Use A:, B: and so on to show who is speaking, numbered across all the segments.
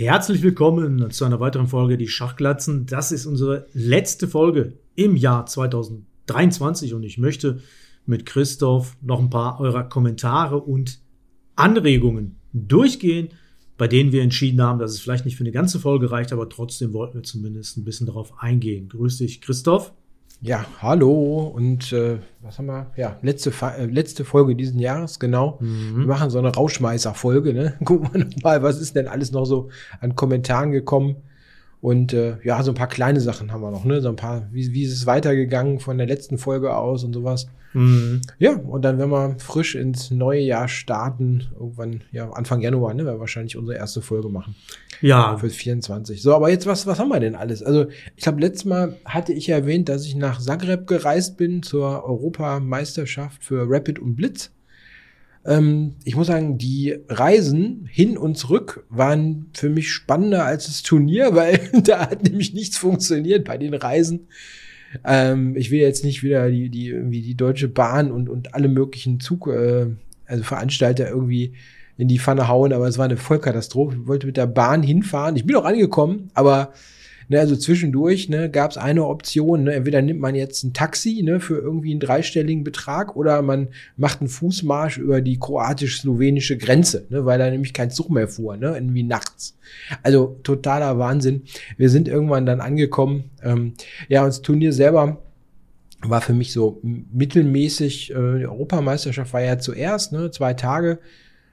A: Herzlich willkommen zu einer weiteren Folge Die Schachglatzen. Das ist unsere letzte Folge im Jahr 2023 und ich möchte mit Christoph noch ein paar eurer Kommentare und Anregungen durchgehen, bei denen wir entschieden haben, dass es vielleicht nicht für eine ganze Folge reicht, aber trotzdem wollten wir zumindest ein bisschen darauf eingehen. Grüß dich, Christoph.
B: Ja, hallo und äh, was haben wir? Ja, letzte, äh, letzte Folge diesen Jahres, genau. Mhm. Wir machen so eine Rauschmeißer-Folge, ne? Gucken wir mal, was ist denn alles noch so an Kommentaren gekommen. Und äh, ja, so ein paar kleine Sachen haben wir noch, ne? So ein paar, wie, wie ist es weitergegangen von der letzten Folge aus und sowas. Mhm. Ja, und dann werden wir frisch ins neue Jahr starten. Irgendwann, ja, Anfang Januar, ne? Werden wir wahrscheinlich unsere erste Folge machen. Ja. Für 24. So, aber jetzt, was, was haben wir denn alles? Also, ich glaube, letztes Mal hatte ich ja erwähnt, dass ich nach Zagreb gereist bin zur Europameisterschaft für Rapid und Blitz. Ähm, ich muss sagen, die Reisen hin und zurück waren für mich spannender als das Turnier, weil da hat nämlich nichts funktioniert bei den Reisen. Ähm, ich will jetzt nicht wieder die, die, irgendwie die Deutsche Bahn und, und alle möglichen Zug, äh, also Veranstalter irgendwie in die Pfanne hauen, aber es war eine Vollkatastrophe. Ich wollte mit der Bahn hinfahren. Ich bin auch angekommen, aber Ne, also zwischendurch ne, gab es eine Option. Ne, entweder nimmt man jetzt ein Taxi ne, für irgendwie einen dreistelligen Betrag oder man macht einen Fußmarsch über die kroatisch-slowenische Grenze, ne, weil da nämlich kein Zug mehr fuhr, ne, irgendwie nachts. Also totaler Wahnsinn. Wir sind irgendwann dann angekommen. Ähm, ja, und das Turnier selber war für mich so mittelmäßig. Äh, die Europameisterschaft war ja zuerst, ne, zwei Tage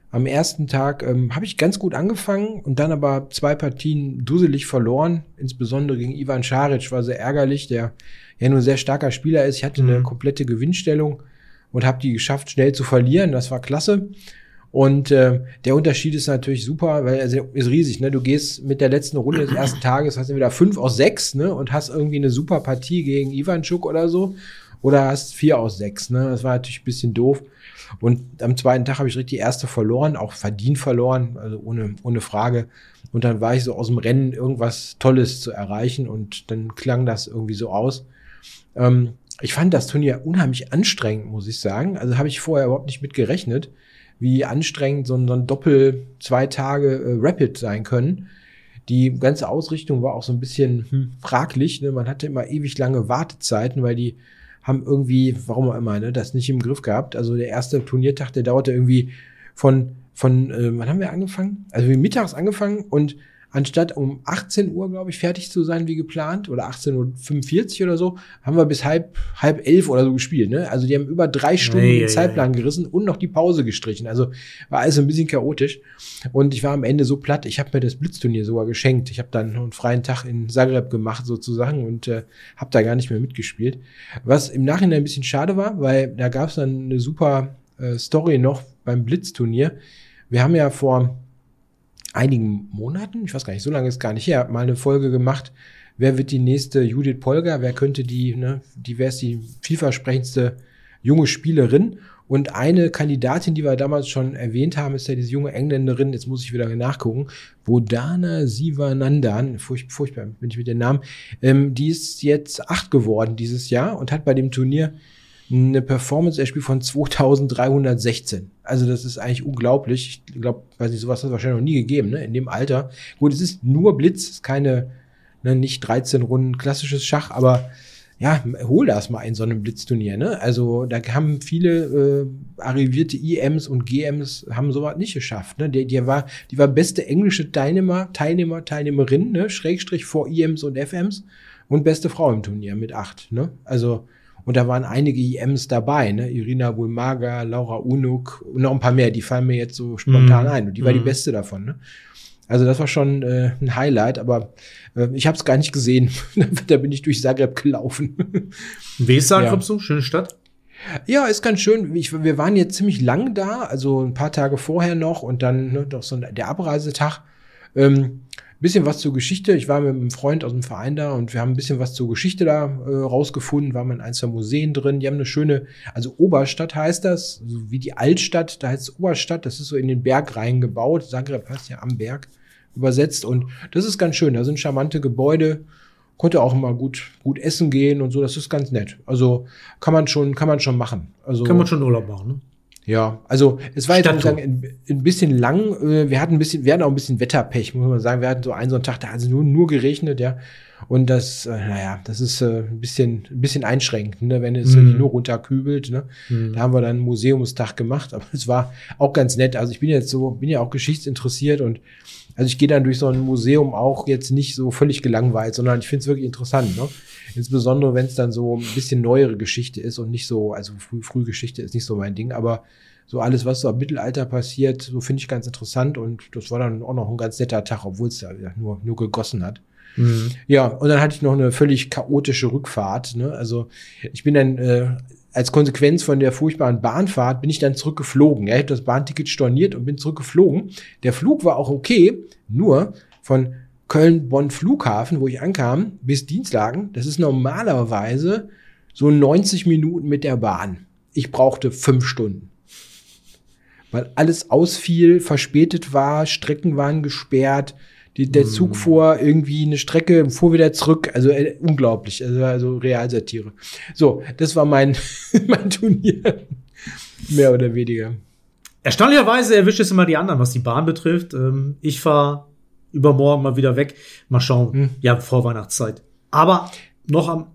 B: am ersten Tag ähm, habe ich ganz gut angefangen und dann aber zwei Partien dusselig verloren, insbesondere gegen Ivan Scharic, war sehr ärgerlich, der ja nur sehr starker Spieler ist. Ich hatte mhm. eine komplette Gewinnstellung und habe die geschafft, schnell zu verlieren. Das war klasse. Und äh, der Unterschied ist natürlich super, weil er ist riesig. Ne? Du gehst mit der letzten Runde des ersten Tages, hast du wieder fünf aus sechs ne? und hast irgendwie eine super Partie gegen Ivanchuk oder so. Oder hast vier aus sechs. Ne? Das war natürlich ein bisschen doof. Und am zweiten Tag habe ich richtig die erste verloren, auch verdient verloren, also ohne, ohne Frage. Und dann war ich so aus dem Rennen, irgendwas Tolles zu erreichen und dann klang das irgendwie so aus. Ähm, ich fand das Turnier unheimlich anstrengend, muss ich sagen. Also habe ich vorher überhaupt nicht mit gerechnet, wie anstrengend so ein, so ein Doppel zwei Tage äh, Rapid sein können. Die ganze Ausrichtung war auch so ein bisschen hm, fraglich. Ne? Man hatte immer ewig lange Wartezeiten, weil die haben irgendwie, warum auch immer, ne, das nicht im Griff gehabt. Also der erste Turniertag, der dauerte irgendwie von, von, äh, wann haben wir angefangen? Also wir mittags angefangen und anstatt um 18 Uhr, glaube ich, fertig zu sein wie geplant oder 18.45 Uhr oder so, haben wir bis halb, halb elf oder so gespielt. Ne? Also die haben über drei Stunden hey, den Zeitplan hey. gerissen und noch die Pause gestrichen. Also war alles ein bisschen chaotisch. Und ich war am Ende so platt, ich habe mir das Blitzturnier sogar geschenkt. Ich habe dann einen freien Tag in Zagreb gemacht sozusagen und äh, habe da gar nicht mehr mitgespielt. Was im Nachhinein ein bisschen schade war, weil da gab es dann eine super äh, Story noch beim Blitzturnier. Wir haben ja vor einigen Monaten, ich weiß gar nicht, so lange ist gar nicht her, mal eine Folge gemacht. Wer wird die nächste Judith Polger? Wer könnte die, ne, die wäre die vielversprechendste junge Spielerin? Und eine Kandidatin, die wir damals schon erwähnt haben, ist ja diese junge Engländerin, jetzt muss ich wieder nachgucken, Vodana Sivanandan, furch, furchtbar bin ich mit dem Namen, ähm, die ist jetzt acht geworden dieses Jahr und hat bei dem Turnier eine Performance erspielt von 2316. Also das ist eigentlich unglaublich. Ich glaube, weiß nicht, sowas hat es wahrscheinlich noch nie gegeben, ne? In dem Alter. Gut, es ist nur Blitz, ist keine, ne, nicht 13 Runden klassisches Schach, aber ja, hol das mal in so einem Blitzturnier, ne? Also da haben viele äh, arrivierte IMs und GMs haben sowas nicht geschafft, ne? Die, die war, die war beste englische Teilnehmer, Teilnehmer, Teilnehmerin, ne? Schrägstrich vor IMs und FMs und beste Frau im Turnier mit acht, ne? Also und da waren einige IMs dabei, ne? Irina Bulmaga, Laura Unuk und noch ein paar mehr, die fallen mir jetzt so spontan mm. ein. Und die war mm. die mhm. beste davon, ne? Also das war schon äh, ein Highlight, aber äh, ich habe es gar nicht gesehen. da bin ich durch Zagreb gelaufen.
A: Wie ist Zagreb ja. so? Schöne Stadt?
B: Ja, ist ganz schön. Ich, wir waren jetzt ziemlich lang da, also ein paar Tage vorher noch und dann ne, doch so der Abreisetag. Ähm, bisschen was zur Geschichte. Ich war mit einem Freund aus dem Verein da und wir haben ein bisschen was zur Geschichte da äh, rausgefunden. Waren in ein, zwei Museen drin. Die haben eine schöne, also Oberstadt heißt das, so wie die Altstadt, da heißt es Oberstadt. Das ist so in den Berg reingebaut. Zagreb heißt ja am Berg übersetzt und das ist ganz schön. Da sind charmante Gebäude. Konnte auch immer gut, gut essen gehen und so. Das ist ganz nett. Also kann man schon, kann man schon machen. Also
A: kann man schon Urlaub machen. Ne?
B: Ja, also es war jetzt sagen, ein, ein, bisschen lang. Äh, wir hatten ein bisschen, wir hatten auch ein bisschen Wetterpech, muss man sagen. Wir hatten so einen so einen Tag, da hat es nur, nur geregnet, ja. Und das, äh, naja, das ist äh, ein bisschen, ein bisschen einschränkend, ne, wenn es mm. nur runterkübelt. Ne? Mm. Da haben wir dann einen Museumstag gemacht, aber es war auch ganz nett. Also ich bin jetzt so, bin ja auch geschichtsinteressiert und also ich gehe dann durch so ein Museum auch jetzt nicht so völlig gelangweilt, sondern ich finde es wirklich interessant. Ne? Insbesondere, wenn es dann so ein bisschen neuere Geschichte ist und nicht so, also früh, Frühgeschichte ist nicht so mein Ding, aber so alles, was so im Mittelalter passiert, so finde ich ganz interessant und das war dann auch noch ein ganz netter Tag, obwohl es da nur, nur gegossen hat. Mhm. Ja, und dann hatte ich noch eine völlig chaotische Rückfahrt. Ne? Also ich bin dann äh, als Konsequenz von der furchtbaren Bahnfahrt bin ich dann zurückgeflogen. Ja, ich habe das Bahnticket storniert und bin zurückgeflogen. Der Flug war auch okay, nur von Köln-Bonn-Flughafen, wo ich ankam, bis Dienstlagen, das ist normalerweise so 90 Minuten mit der Bahn. Ich brauchte fünf Stunden. Weil alles ausfiel, verspätet war, Strecken waren gesperrt, die, der Zug mm. fuhr irgendwie eine Strecke, fuhr wieder zurück. Also äh, unglaublich. Also, also Realsatire. So, das war mein, mein Turnier. Mehr oder weniger.
A: Erstaunlicherweise erwischt es immer die anderen, was die Bahn betrifft. Ähm, ich fahre übermorgen mal wieder weg. Mal schauen. Hm. Ja, vor Weihnachtszeit. Aber noch am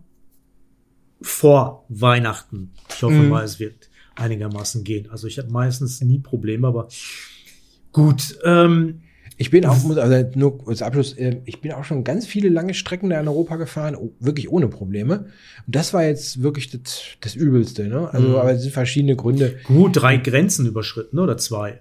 A: vor Weihnachten. Ich hoffe hm. mal, es wird einigermaßen gehen. Also ich habe meistens nie Probleme, aber gut. Ähm,
B: ich bin auch, also nur als Abschluss, äh, ich bin auch schon ganz viele lange Strecken da in Europa gefahren, wirklich ohne Probleme. Und das war jetzt wirklich das, das Übelste, ne? Also, mhm. aber es sind verschiedene Gründe.
A: Gut, drei Grenzen überschritten, oder zwei?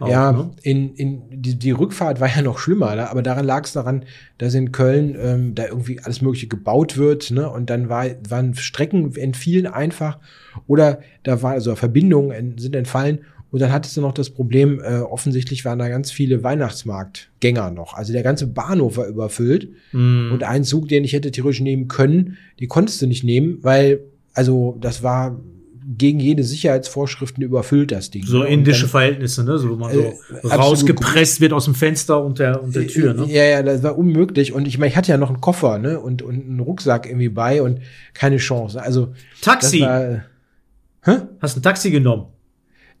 B: Auch, ja, ne? in, in die, die Rückfahrt war ja noch schlimmer, ne? aber daran lag es daran, dass in Köln ähm, da irgendwie alles Mögliche gebaut wird, ne? Und dann war, waren Strecken entfielen einfach oder da war also Verbindungen sind entfallen und dann hattest du noch das Problem, äh, offensichtlich waren da ganz viele Weihnachtsmarktgänger noch. Also der ganze Bahnhof war überfüllt. Mm. Und ein Zug, den ich hätte theoretisch nehmen können, die konntest du nicht nehmen, weil, also das war gegen jede Sicherheitsvorschriften überfüllt, das Ding.
A: So ne? indische dann, Verhältnisse, ne? So, wo man so äh, rausgepresst wird aus dem Fenster und der, und der Tür, ne?
B: Ja, ja, das war unmöglich. Und ich meine, ich hatte ja noch einen Koffer, ne? Und, und einen Rucksack irgendwie bei und keine Chance. Also.
A: Taxi! War, hä? Hast ein Taxi genommen?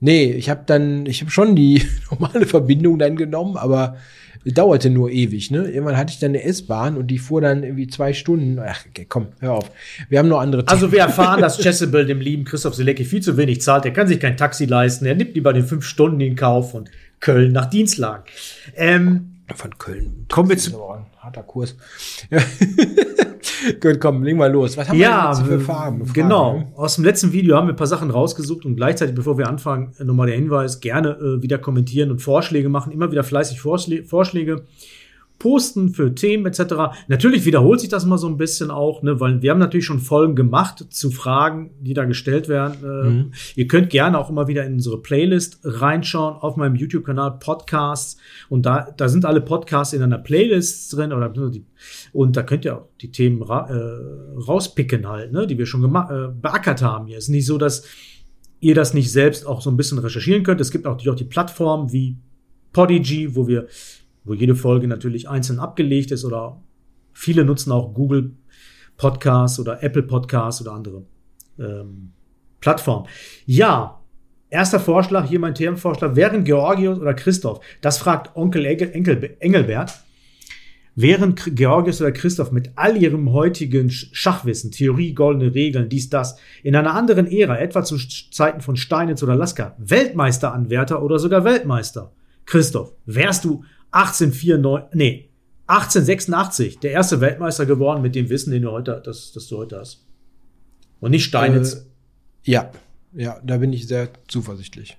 B: Nee, ich habe dann, ich habe schon die normale Verbindung dann genommen, aber dauerte nur ewig, ne? Irgendwann hatte ich dann eine S-Bahn und die fuhr dann irgendwie zwei Stunden. Ach, okay, komm, hör auf. Wir haben noch andere
A: Also wir erfahren, dass Chessable dem lieben Christoph Selecki viel zu wenig zahlt. Er kann sich kein Taxi leisten. Er nimmt lieber den fünf Stunden in Kauf und Köln nach Dienstlagen.
B: Ähm, Von Köln.
A: Kommen wir zu
B: harter Kurs. Gut, komm, leg mal los.
A: Was haben ja, wir jetzt für Farben? Fragen, genau. Ne? Aus dem letzten Video haben wir ein paar Sachen rausgesucht und gleichzeitig, bevor wir anfangen, nochmal der Hinweis, gerne äh, wieder kommentieren und Vorschläge machen. Immer wieder fleißig Vorschläge. Posten für Themen etc. Natürlich wiederholt sich das mal so ein bisschen auch, ne, weil wir haben natürlich schon Folgen gemacht zu Fragen, die da gestellt werden. Äh, mhm. Ihr könnt gerne auch immer wieder in unsere Playlist reinschauen auf meinem YouTube-Kanal Podcasts und da, da sind alle Podcasts in einer Playlist drin oder die, und da könnt ihr auch die Themen ra äh, rauspicken halt, ne, die wir schon äh, beackert haben. Hier ist nicht so, dass ihr das nicht selbst auch so ein bisschen recherchieren könnt. Es gibt auch die, auch die Plattformen wie Podigy, wo wir wo jede Folge natürlich einzeln abgelegt ist oder viele nutzen auch Google Podcasts oder Apple Podcasts oder andere ähm, Plattformen. Ja, erster Vorschlag, hier mein Themenvorschlag, wären Georgios oder Christoph, das fragt Onkel Enkel, Engelbert, wären Georgios oder Christoph mit all ihrem heutigen Schachwissen, Theorie, goldene Regeln, dies, das, in einer anderen Ära, etwa zu Zeiten von Steinitz oder Lasker, Weltmeisteranwärter oder sogar Weltmeister? Christoph, wärst du 1894, nee, 1886 der erste Weltmeister geworden mit dem Wissen, den du heute, das, das du heute hast. Und nicht Steinitz.
B: Äh, ja, ja, da bin ich sehr zuversichtlich.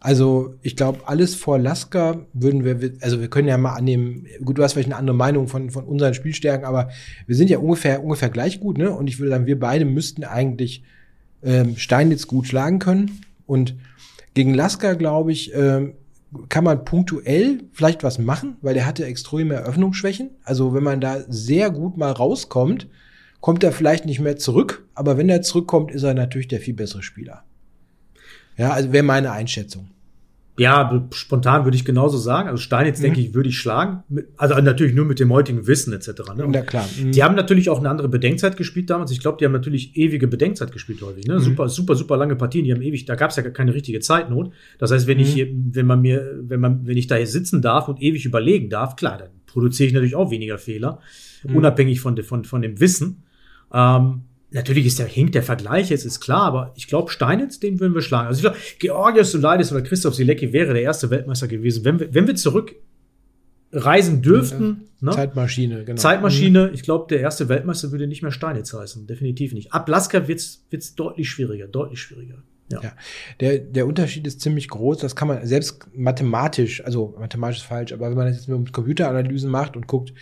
B: Also, ich glaube, alles vor Lasker würden wir, also wir können ja mal annehmen, gut, du hast vielleicht eine andere Meinung von, von unseren Spielstärken, aber wir sind ja ungefähr, ungefähr gleich gut, ne? Und ich würde sagen, wir beide müssten eigentlich ähm, Steinitz gut schlagen können. Und gegen Lasker, glaube ich, ähm, kann man punktuell vielleicht was machen, weil er hatte extreme Eröffnungsschwächen. Also wenn man da sehr gut mal rauskommt, kommt er vielleicht nicht mehr zurück, aber wenn er zurückkommt, ist er natürlich der viel bessere Spieler. Ja, also wäre meine Einschätzung.
A: Ja, spontan würde ich genauso sagen. Also Steinitz, mhm. denke ich, würde ich schlagen. Also natürlich nur mit dem heutigen Wissen etc. Ne?
B: Ja, klar.
A: Mhm. Die haben natürlich auch eine andere Bedenkzeit gespielt damals. Ich glaube, die haben natürlich ewige Bedenkzeit gespielt häufig. Ne? Mhm. Super, super, super lange Partien. Die haben ewig, da gab es ja keine richtige Zeitnot. Das heißt, wenn ich mhm. hier, wenn man mir, wenn man, wenn ich da hier sitzen darf und ewig überlegen darf, klar, dann produziere ich natürlich auch weniger Fehler, mhm. unabhängig von, von, von dem Wissen. Ähm, Natürlich ist der hinkt der Vergleich jetzt ist klar, aber ich glaube, Steinitz, den würden wir schlagen. Also ich glaube, Georgios Soleidis oder Christoph Silecki wäre der erste Weltmeister gewesen, wenn wir, wenn wir zurück reisen dürften.
B: Ja, ne? Zeitmaschine,
A: genau. Zeitmaschine. Mhm. Ich glaube, der erste Weltmeister würde nicht mehr Steinitz heißen. Definitiv nicht. Ab Lasker wird's wird's deutlich schwieriger, deutlich schwieriger.
B: Ja. ja. Der, der Unterschied ist ziemlich groß. Das kann man selbst mathematisch, also mathematisch ist falsch, aber wenn man das jetzt mit Computeranalysen macht und guckt,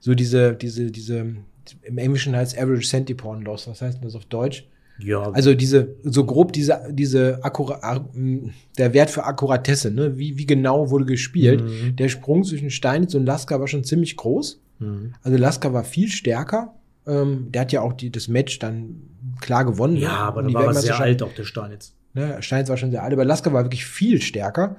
B: so diese, diese, diese im Englischen heißt Average Centiporn Loss. Was heißt das auf Deutsch?
A: Ja.
B: Also diese, so grob diese, diese Akkura der Wert für Akkuratesse, ne? Wie, wie genau wurde gespielt. Mhm. Der Sprung zwischen Steinitz und Lasker war schon ziemlich groß. Mhm. Also Lasker war viel stärker. Ähm, der hat ja auch die, das Match dann klar gewonnen.
A: Ja, aber da war er sehr alt, auch der Steinitz.
B: Ne? Steinitz war schon sehr alt, aber Lasker war wirklich viel stärker.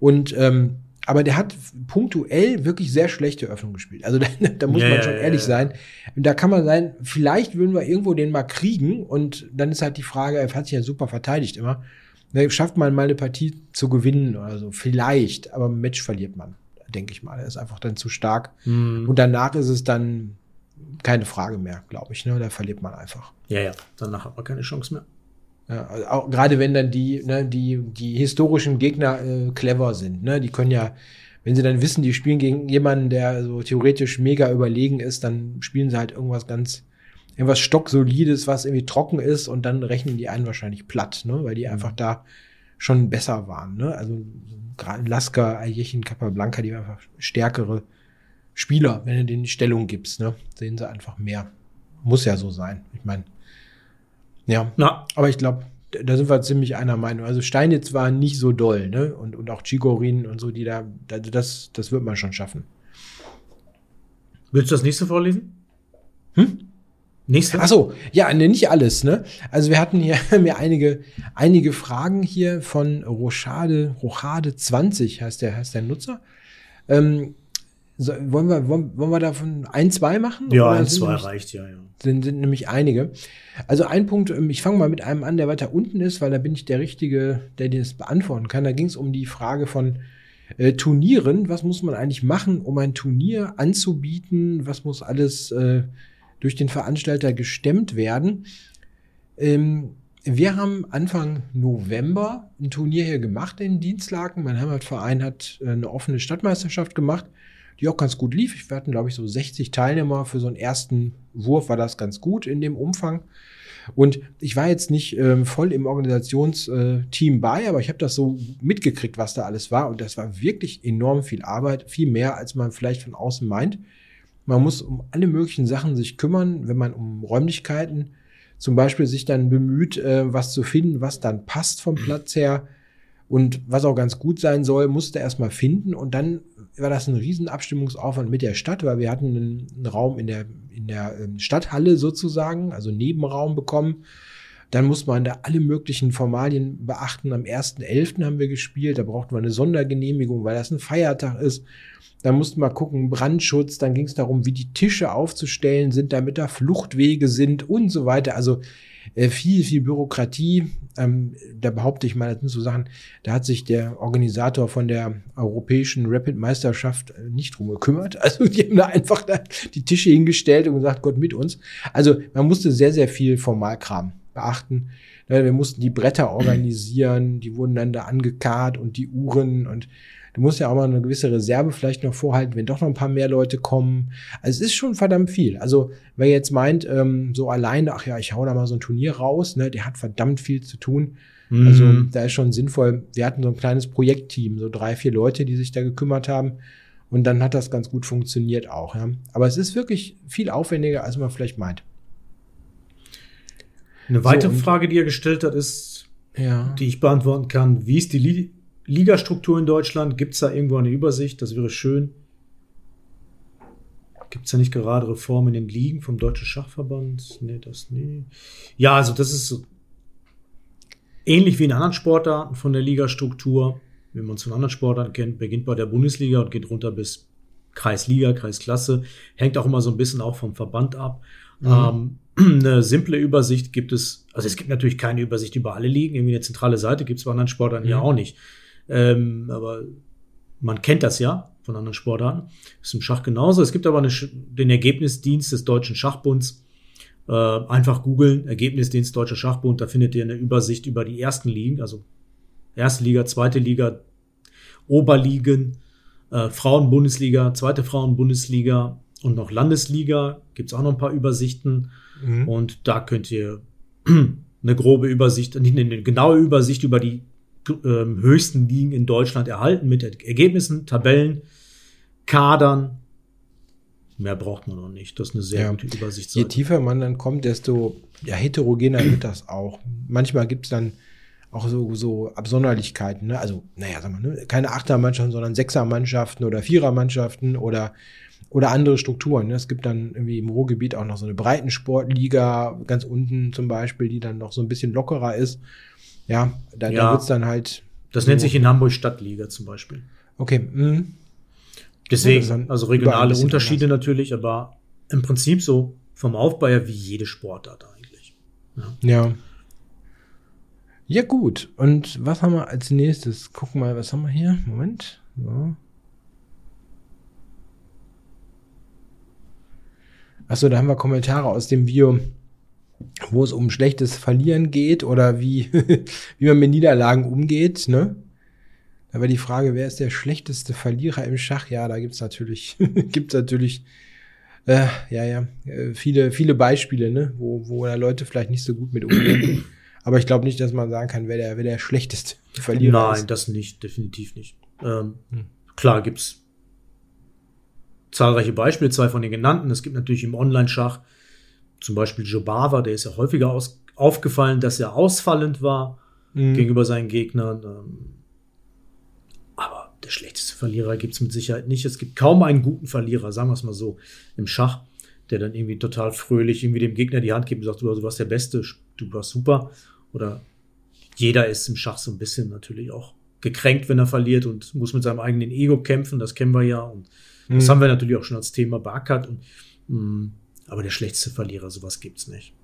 B: Und ähm, aber der hat punktuell wirklich sehr schlechte Öffnung gespielt. Also da, da muss yeah, man schon ehrlich yeah. sein. Da kann man sein, vielleicht würden wir irgendwo den mal kriegen und dann ist halt die Frage, er hat sich ja super verteidigt immer. Da schafft man mal eine Partie zu gewinnen oder so, vielleicht, aber ein Match verliert man, denke ich mal. Er ist einfach dann zu stark. Mm. Und danach ist es dann keine Frage mehr, glaube ich. Ne? Da verliert man einfach.
A: Ja, ja, danach hat man keine Chance mehr.
B: Ja, also auch gerade wenn dann die, ne, die, die historischen Gegner äh, clever sind, ne? Die können ja, wenn sie dann wissen, die spielen gegen jemanden, der so theoretisch mega überlegen ist, dann spielen sie halt irgendwas ganz, irgendwas stocksolides, was irgendwie trocken ist und dann rechnen die einen wahrscheinlich platt, ne? Weil die mhm. einfach da schon besser waren, ne? Also gerade Lasker, Ayechen, Capablanca, die einfach stärkere Spieler, wenn du denen Stellung gibst, ne? Sehen sie einfach mehr. Muss ja so sein. Ich meine, ja. Na. Aber ich glaube, da sind wir ziemlich einer Meinung. Also Steinitz war nicht so doll, ne? Und, und auch Chigorin und so, die da, das, das wird man schon schaffen.
A: Willst du das nächste vorlesen?
B: Hm? Nächste? Achso, ja, ne, nicht alles, ne? Also wir hatten hier mir einige, einige Fragen hier von Rochade, Rochade 20 heißt der, heißt der Nutzer. Ähm, so, wollen, wir, wollen, wollen wir davon ein, zwei machen?
A: Ja, ein, zwei nämlich, reicht, ja, ja.
B: Sind, sind nämlich einige. Also ein Punkt, ähm, ich fange mal mit einem an, der weiter unten ist, weil da bin ich der Richtige, der das beantworten kann. Da ging es um die Frage von äh, Turnieren. Was muss man eigentlich machen, um ein Turnier anzubieten? Was muss alles äh, durch den Veranstalter gestemmt werden? Ähm, wir haben Anfang November ein Turnier hier gemacht in Dienstlaken. Mein Heimatverein hat äh, eine offene Stadtmeisterschaft gemacht die auch ganz gut lief. Wir hatten, glaube ich, so 60 Teilnehmer. Für so einen ersten Wurf war das ganz gut in dem Umfang. Und ich war jetzt nicht ähm, voll im Organisationsteam bei, aber ich habe das so mitgekriegt, was da alles war. Und das war wirklich enorm viel Arbeit, viel mehr, als man vielleicht von außen meint. Man muss um alle möglichen Sachen sich kümmern, wenn man um Räumlichkeiten zum Beispiel sich dann bemüht, äh, was zu finden, was dann passt vom Platz her. Und was auch ganz gut sein soll, musste erstmal finden und dann war das ein Riesenabstimmungsaufwand mit der Stadt, weil wir hatten einen, einen Raum in der, in der ähm, Stadthalle sozusagen, also Nebenraum bekommen. Dann muss man da alle möglichen Formalien beachten. Am 1.11. haben wir gespielt, da brauchten wir eine Sondergenehmigung, weil das ein Feiertag ist. Dann mussten wir gucken, Brandschutz, dann ging es darum, wie die Tische aufzustellen sind, damit da Fluchtwege sind und so weiter. Also äh, viel, viel Bürokratie. Ähm, da behaupte ich mal, das sind so Sachen, da hat sich der Organisator von der europäischen Rapid-Meisterschaft äh, nicht drum gekümmert. Also die haben da einfach da die Tische hingestellt und gesagt, Gott mit uns. Also man musste sehr, sehr viel Formalkram beachten. Wir mussten die Bretter organisieren, die wurden dann da angekarrt und die Uhren und Du musst ja auch mal eine gewisse Reserve vielleicht noch vorhalten, wenn doch noch ein paar mehr Leute kommen. Also es ist schon verdammt viel. Also wer jetzt meint, ähm, so alleine, ach ja, ich hau da mal so ein Turnier raus, ne, der hat verdammt viel zu tun. Mhm. Also da ist schon sinnvoll. Wir hatten so ein kleines Projektteam, so drei, vier Leute, die sich da gekümmert haben. Und dann hat das ganz gut funktioniert auch. Ja. Aber es ist wirklich viel aufwendiger, als man vielleicht meint.
A: Eine weitere so, Frage, die er gestellt hat, ist, ja. die ich beantworten kann. Wie ist die Ligastruktur in Deutschland? Gibt es da irgendwo eine Übersicht? Das wäre schön. Gibt es da nicht gerade Reformen in den Ligen vom Deutschen Schachverband? Nee, das nee. Ja, also das ist ähnlich wie in anderen Sportarten von der Ligastruktur. wie man es von anderen Sportlern kennt, beginnt bei der Bundesliga und geht runter bis Kreisliga, Kreisklasse. Hängt auch immer so ein bisschen auch vom Verband ab. Mhm. Ähm, eine simple Übersicht gibt es, also es gibt natürlich keine Übersicht über alle Ligen, irgendwie eine zentrale Seite gibt es bei anderen Sportarten mhm. ja auch nicht. Ähm, aber man kennt das ja von anderen Sportarten. Ist im Schach genauso. Es gibt aber eine, den Ergebnisdienst des Deutschen Schachbunds. Äh, einfach googeln, Ergebnisdienst Deutscher Schachbund, da findet ihr eine Übersicht über die ersten Ligen, also erste Liga, zweite Liga, Oberligen, äh, Frauenbundesliga, zweite Frauenbundesliga und noch Landesliga. Gibt es auch noch ein paar Übersichten. Mhm. Und da könnt ihr eine grobe Übersicht, nicht eine genaue Übersicht über die ähm, höchsten Ligen in Deutschland erhalten mit Ergebnissen, Tabellen, Kadern. Mehr braucht man noch nicht. Das ist eine sehr ja. gute Übersicht.
B: Je tiefer man dann kommt, desto ja, heterogener wird das auch. Manchmal gibt es dann auch so, so Absonderlichkeiten. Ne? Also, naja, sagen wir, ne? keine Achtermannschaften, sondern Sechsermannschaften oder Vierermannschaften oder, oder andere Strukturen. Ne? Es gibt dann irgendwie im Ruhrgebiet auch noch so eine Breitensportliga, ganz unten zum Beispiel, die dann noch so ein bisschen lockerer ist. Ja, da, ja, da wird's dann halt.
A: Das nennt sich in Hamburg Stadtliga zum Beispiel.
B: Okay. Mhm.
A: Deswegen, also regionale Unterschiede anders. natürlich, aber im Prinzip so vom Aufbau her wie jede Sportart eigentlich.
B: Ja. ja. Ja, gut. Und was haben wir als nächstes? Gucken mal, was haben wir hier? Moment. So. Achso, da haben wir Kommentare aus dem Video, wo es um schlechtes Verlieren geht oder wie, wie man mit Niederlagen umgeht, ne? Da war die Frage, wer ist der schlechteste Verlierer im Schach? Ja, da gibt's natürlich, gibt's natürlich, äh, ja, ja, äh, viele, viele Beispiele, ne? Wo, wo da Leute vielleicht nicht so gut mit umgehen. Aber ich glaube nicht, dass man sagen kann, wer der, wer der schlechteste
A: Verlierer Nein, ist. Nein, das nicht, definitiv nicht. Ähm, hm. Klar gibt's zahlreiche Beispiele, zwei von den genannten. Es gibt natürlich im Online-Schach zum Beispiel Jobava, der ist ja häufiger aus, aufgefallen, dass er ausfallend war mhm. gegenüber seinen Gegnern. Ähm, aber der schlechteste Verlierer gibt's mit Sicherheit nicht. Es gibt kaum einen guten Verlierer, sagen wir es mal so, im Schach, der dann irgendwie total fröhlich irgendwie dem Gegner die Hand gibt und sagt, du warst der Beste, du warst super. Oder jeder ist im Schach so ein bisschen natürlich auch gekränkt, wenn er verliert und muss mit seinem eigenen Ego kämpfen. Das kennen wir ja. Und das mhm. haben wir natürlich auch schon als Thema beackert. Und, mh, mm, aber der schlechteste Verlierer, sowas gibt's nicht.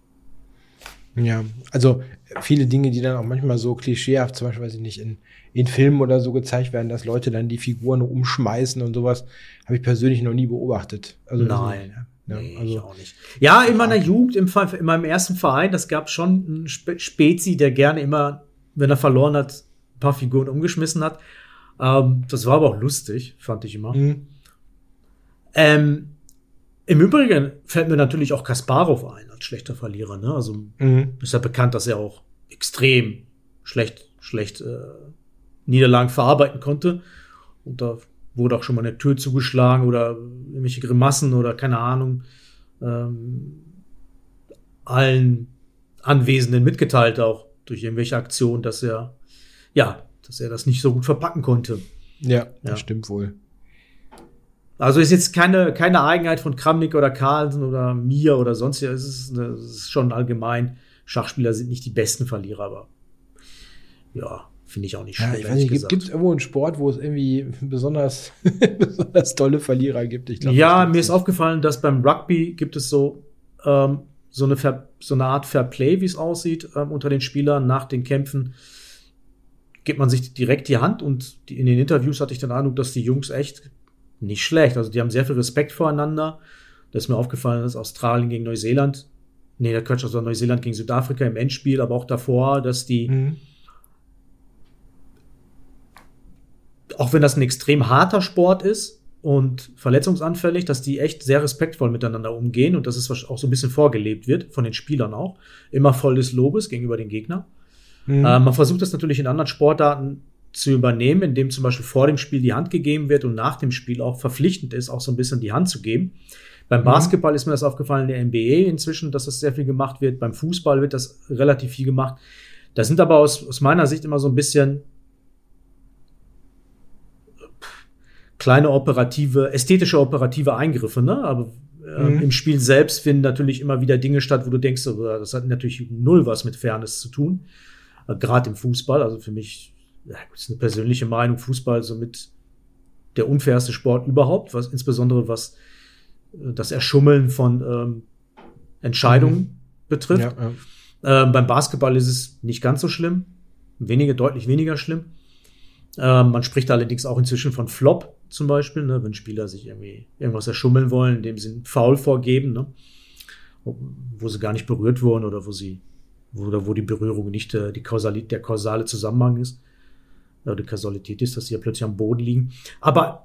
B: Ja, also viele Dinge, die dann auch manchmal so klischeehaft, zum Beispiel, weiß ich nicht, in, in Filmen oder so gezeigt werden, dass Leute dann die Figuren umschmeißen und sowas, habe ich persönlich noch nie beobachtet.
A: Also Nein. Ja, nee, also, auch nicht. Ja, in meiner Jugend, im, in meinem ersten Verein, das gab schon einen Spezi, der gerne immer, wenn er verloren hat, ein paar Figuren umgeschmissen hat. Ähm, das war aber auch lustig, fand ich immer. Mhm. Ähm, Im Übrigen fällt mir natürlich auch Kasparov ein als schlechter Verlierer. Ne? Also mhm. ist ja bekannt, dass er auch extrem schlecht, schlecht äh, Niederlagen verarbeiten konnte. Und da wurde auch schon mal eine Tür zugeschlagen oder irgendwelche Grimassen oder keine Ahnung, ähm, allen Anwesenden mitgeteilt, auch durch irgendwelche Aktionen, dass er, ja, dass er das nicht so gut verpacken konnte.
B: Ja, das ja. stimmt wohl.
A: Also ist jetzt keine, keine Eigenheit von Kramnik oder Carlsen oder mir oder sonst. Es ist, es ist schon allgemein. Schachspieler sind nicht die besten Verlierer, aber ja, Finde ich auch nicht
B: schlecht. Ja, ich weiß nicht, gibt es irgendwo einen Sport, wo es irgendwie besonders, besonders tolle Verlierer gibt?
A: Ich glaub, ja, mir ist aufgefallen, dass beim Rugby gibt es so, ähm, so, eine, Fair, so eine Art Fair Play, wie es aussieht, ähm, unter den Spielern nach den Kämpfen. Gibt man sich direkt die Hand und die, in den Interviews hatte ich den Eindruck, dass die Jungs echt nicht schlecht, also die haben sehr viel Respekt voreinander. Das ist mir aufgefallen, dass Australien gegen Neuseeland, nee, der Quatsch, also Neuseeland gegen Südafrika im Endspiel, aber auch davor, dass die mhm auch wenn das ein extrem harter Sport ist und verletzungsanfällig, dass die echt sehr respektvoll miteinander umgehen und dass es auch so ein bisschen vorgelebt wird, von den Spielern auch. Immer voll des Lobes gegenüber den Gegnern. Mhm. Äh, man versucht das natürlich in anderen Sportarten zu übernehmen, indem zum Beispiel vor dem Spiel die Hand gegeben wird und nach dem Spiel auch verpflichtend ist, auch so ein bisschen die Hand zu geben. Beim mhm. Basketball ist mir das aufgefallen, in der NBA inzwischen, dass das sehr viel gemacht wird. Beim Fußball wird das relativ viel gemacht. Das sind aber aus, aus meiner Sicht immer so ein bisschen kleine operative, ästhetische operative Eingriffe, ne? Aber äh, mhm. im Spiel selbst finden natürlich immer wieder Dinge statt, wo du denkst, das hat natürlich null was mit Fairness zu tun. Äh, Gerade im Fußball, also für mich ja, das ist eine persönliche Meinung, Fußball somit der unfairste Sport überhaupt, was insbesondere was äh, das Erschummeln von ähm, Entscheidungen mhm. betrifft. Ja, ja. Ähm, beim Basketball ist es nicht ganz so schlimm, weniger, deutlich weniger schlimm. Ähm, man spricht allerdings auch inzwischen von Flop zum Beispiel, ne, wenn Spieler sich irgendwie irgendwas erschummeln wollen, indem sie einen Foul vorgeben, ne, wo sie gar nicht berührt wurden oder wo sie, wo, oder wo die Berührung nicht äh, die Kausalität, der kausale Zusammenhang ist. Oder die Kausalität ist, dass sie ja plötzlich am Boden liegen. Aber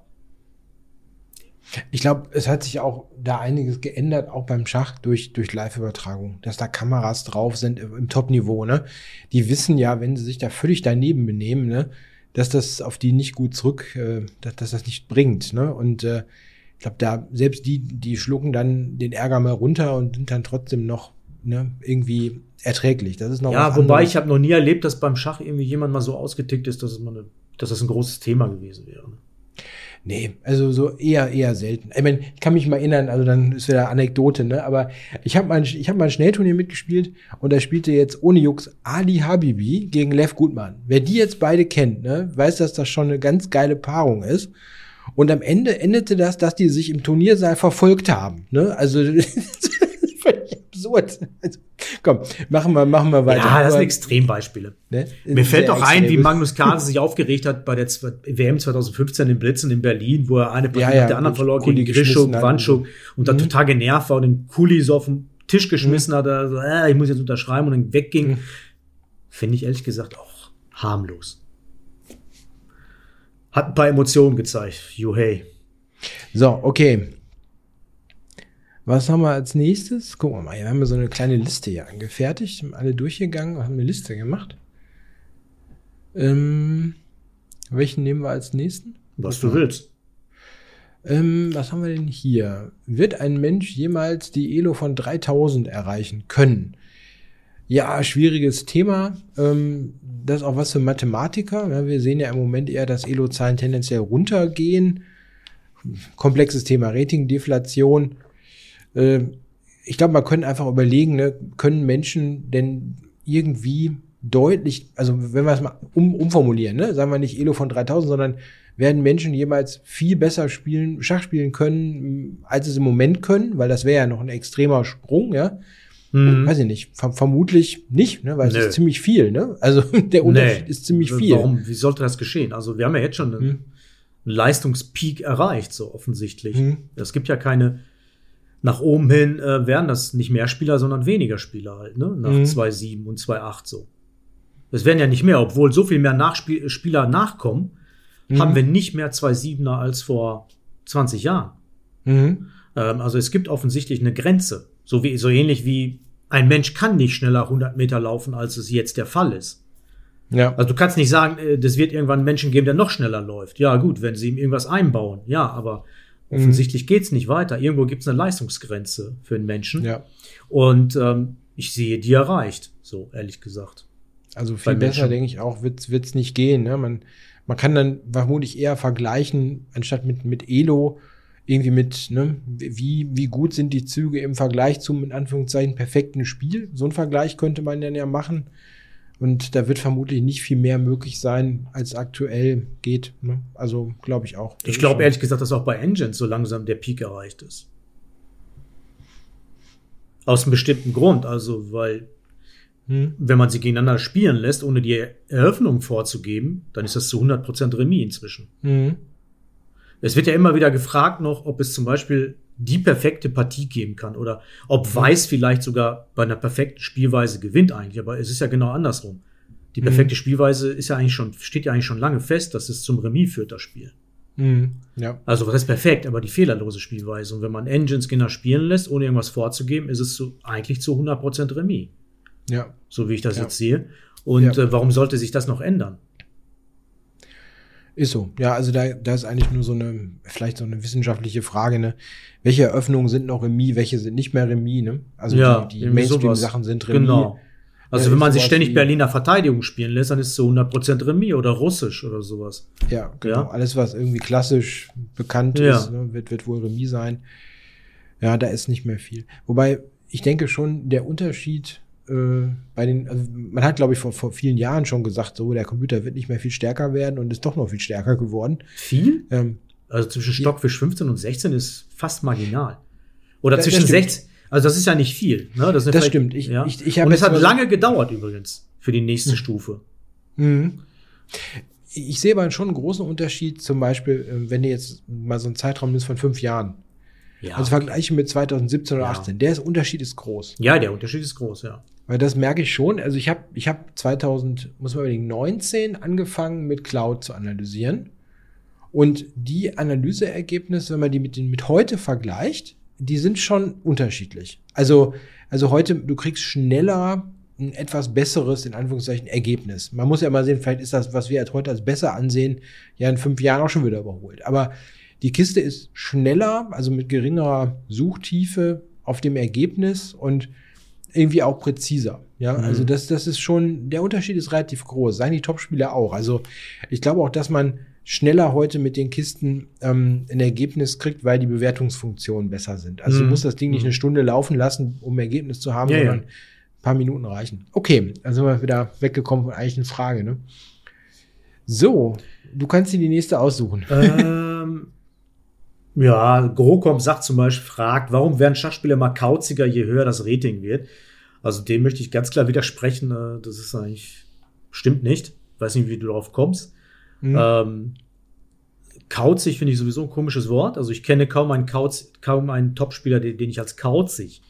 B: ich glaube, es hat sich auch da einiges geändert, auch beim Schach durch, durch Live-Übertragung, dass da Kameras drauf sind im Top-Niveau, ne? Die wissen ja, wenn sie sich da völlig daneben benehmen, ne, dass das auf die nicht gut zurück, äh, dass, dass das nicht bringt, ne? Und äh, ich glaube, da selbst die, die schlucken dann den Ärger mal runter und sind dann trotzdem noch ne, irgendwie erträglich. Das ist noch
A: Ja, wobei anderes. ich habe noch nie erlebt, dass beim Schach irgendwie jemand mal so ausgetickt ist, dass, es mal eine, dass das ein großes Thema gewesen wäre. Ne?
B: Nee, also so eher, eher selten. Ich meine, ich kann mich mal erinnern, also dann ist wieder Anekdote, ne? Aber ich habe mal, ich hab mal ein Schnellturnier mitgespielt und da spielte jetzt ohne Jux Ali Habibi gegen Lev Gutmann. Wer die jetzt beide kennt, ne, weiß, dass das schon eine ganz geile Paarung ist. Und am Ende endete das, dass die sich im Turniersaal verfolgt haben. Ne? Also absurd. Also, komm, machen wir, machen wir weiter.
A: Ja, das sind Extrembeispiele. Ne? Mir fällt doch ein, wie Magnus Carlsen sich aufgeregt hat bei der WM 2015 in Blitzen in Berlin, wo er eine Partie ja, ja, der anderen verlor gegen Grischuk, Wanschuk und dann mhm. total genervt war und den Kuli so auf den Tisch geschmissen mhm. hat, also, äh, ich muss jetzt unterschreiben und dann wegging. Mhm. Finde ich ehrlich gesagt auch harmlos. Hat ein paar Emotionen gezeigt. Juhey.
B: So, okay. Was haben wir als nächstes? Gucken wir mal, hier haben wir so eine kleine Liste hier angefertigt, haben alle durchgegangen, haben eine Liste gemacht. Ähm, welchen nehmen wir als nächsten?
A: Was du willst.
B: Ähm, was haben wir denn hier? Wird ein Mensch jemals die Elo von 3000 erreichen können? Ja, schwieriges Thema. Ähm, das ist auch was für Mathematiker. wir sehen ja im Moment eher, dass Elo-Zahlen tendenziell runtergehen. Komplexes Thema Ratingdeflation. Äh, ich glaube, man könnte einfach überlegen, ne, können Menschen denn irgendwie deutlich, also wenn wir es mal um, umformulieren, ne, sagen wir nicht Elo von 3000, sondern werden Menschen jemals viel besser spielen, Schach spielen können, als es im Moment können, weil das wäre ja noch ein extremer Sprung, ja. Mhm. Weiß ich nicht, Ver vermutlich nicht, ne, weil Nö. es ist ziemlich viel, ne? Also der Unterschied nee. ist ziemlich viel.
A: Warum, wie sollte das geschehen? Also wir haben ja jetzt schon einen, mhm. einen Leistungspeak erreicht, so offensichtlich. Mhm. Es gibt ja keine nach oben hin äh, wären das nicht mehr Spieler, sondern weniger Spieler halt, ne? Nach mhm. 2,7 und 2,8 so. Es werden ja nicht mehr, obwohl so viel mehr Nachspiel äh, Spieler nachkommen, mhm. haben wir nicht mehr 2,7er als vor 20 Jahren. Mhm. Ähm, also es gibt offensichtlich eine Grenze. So wie, so ähnlich wie ein Mensch kann nicht schneller 100 Meter laufen, als es jetzt der Fall ist. Ja. Also du kannst nicht sagen, äh, das wird irgendwann einen Menschen geben, der noch schneller läuft. Ja, gut, wenn sie ihm irgendwas einbauen. Ja, aber Offensichtlich mhm. geht's nicht weiter. Irgendwo gibt's eine Leistungsgrenze für einen Menschen. Ja. Und ähm, ich sehe die erreicht, so ehrlich gesagt.
B: Also viel besser, denke ich auch, wird's wird's nicht gehen. Ne? Man, man kann dann vermutlich eher vergleichen, anstatt mit, mit Elo, irgendwie mit, ne, wie, wie gut sind die Züge im Vergleich zum, in Anführungszeichen, perfekten Spiel. So ein Vergleich könnte man dann ja machen. Und da wird vermutlich nicht viel mehr möglich sein, als aktuell geht. Ne? Also glaube ich auch.
A: Ich glaube ehrlich gesagt, dass auch bei Engines so langsam der Peak erreicht ist. Aus einem bestimmten Grund. Also, weil, hm. wenn man sie gegeneinander spielen lässt, ohne die Eröffnung vorzugeben, dann ist das zu 100% Remis inzwischen. Hm. Es wird ja immer wieder gefragt noch, ob es zum Beispiel die perfekte Partie geben kann oder ob mhm. Weiß vielleicht sogar bei einer perfekten Spielweise gewinnt eigentlich, aber es ist ja genau andersrum. Die perfekte mhm. Spielweise ist ja eigentlich schon, steht ja eigentlich schon lange fest, dass es zum Remis führt, das Spiel. Mhm. Ja. Also, was ist perfekt, aber die fehlerlose Spielweise. Und wenn man Engines Skinner spielen lässt, ohne irgendwas vorzugeben, ist es so, eigentlich zu 100% Remis. Ja. So wie ich das ja. jetzt sehe. Und ja. äh, warum sollte sich das noch ändern?
B: Ist so. Ja, also da, da ist eigentlich nur so eine, vielleicht so eine wissenschaftliche Frage, ne? Welche Eröffnungen sind noch Remis, welche sind nicht mehr Remis, ne? Also
A: ja,
B: die, die Mainstream-Sachen sind Remis. Genau.
A: Also ja, wenn man sich ständig Berliner Verteidigung spielen lässt, dann ist es so 100% Remis oder Russisch oder sowas.
B: Ja, genau. Ja? Alles, was irgendwie klassisch bekannt ja. ist, ne, wird, wird wohl Remis sein. Ja, da ist nicht mehr viel. Wobei, ich denke schon, der Unterschied äh, bei den, also man hat, glaube ich, vor, vor vielen Jahren schon gesagt, so, der Computer wird nicht mehr viel stärker werden und ist doch noch viel stärker geworden.
A: Viel?
B: Ähm,
A: Also zwischen Stockfisch 15 und 16 ist fast marginal. Oder
B: Das-
A: zwischen
B: das stimmt.
A: 16, also das ist ja nicht viel. Ne? Das,
B: Das stimmt. Ich-
A: ja.
B: ich- ich
A: und es hat lange gedauert übrigens für die nächste Stufe.
B: Mhm. Ich sehe aber schon einen großen Unterschied, zum Beispiel, äh, wenn du jetzt mal so einen Zeitraum nimmst von fünf Jahren.
A: Ja,
B: Also vergleichen mit 2017 oder
A: Ja.
B: 18. Der Unterschied ist groß.
A: ja, der Unterschied ist groß, ja.
B: Weil das merke ich schon. Also ich habe ich hab 2000, muss man überlegen, 19 angefangen mit Cloud zu analysieren. Und die Analyseergebnisse, wenn man die mit, den, mit heute vergleicht, die sind schon unterschiedlich. Also, also heute, du kriegst schneller ein etwas besseres, in Anführungszeichen, Ergebnis. Man muss ja mal sehen, vielleicht ist das, was wir heute als besser ansehen, ja in fünf Jahren auch schon wieder überholt. Aber die Kiste ist schneller, also mit geringerer Suchtiefe auf dem Ergebnis und irgendwie auch präziser. Ja,
A: Mhm.
B: also das, das ist schon, der Unterschied ist relativ groß. Seien die Topspieler auch. Also ich glaube auch, dass man schneller heute mit den Kisten ähm, ein Ergebnis kriegt, weil die Bewertungsfunktionen besser sind. Also
A: Mhm.
B: du musst das Ding nicht
A: Mhm.
B: eine Stunde laufen lassen, um ein Ergebnis zu haben,
A: Ja, ja.
B: sondern ein paar Minuten reichen. Okay, also sind wir wieder weggekommen von eigentlich eine Frage. Ne? So, du kannst dir die nächste aussuchen.
A: ähm, ja, Grocom sagt zum Beispiel, fragt, warum werden Schachspieler mal kauziger, je höher das Rating wird? Also dem möchte ich ganz klar widersprechen. äh, Das ist eigentlich, stimmt nicht. Weiß nicht, wie du darauf kommst.
B: Mhm.
A: Ähm, kauzig finde ich sowieso ein komisches Wort. Also ich kenne kaum einen, Kauz, kaum einen Topspieler, den, den ich als kauzig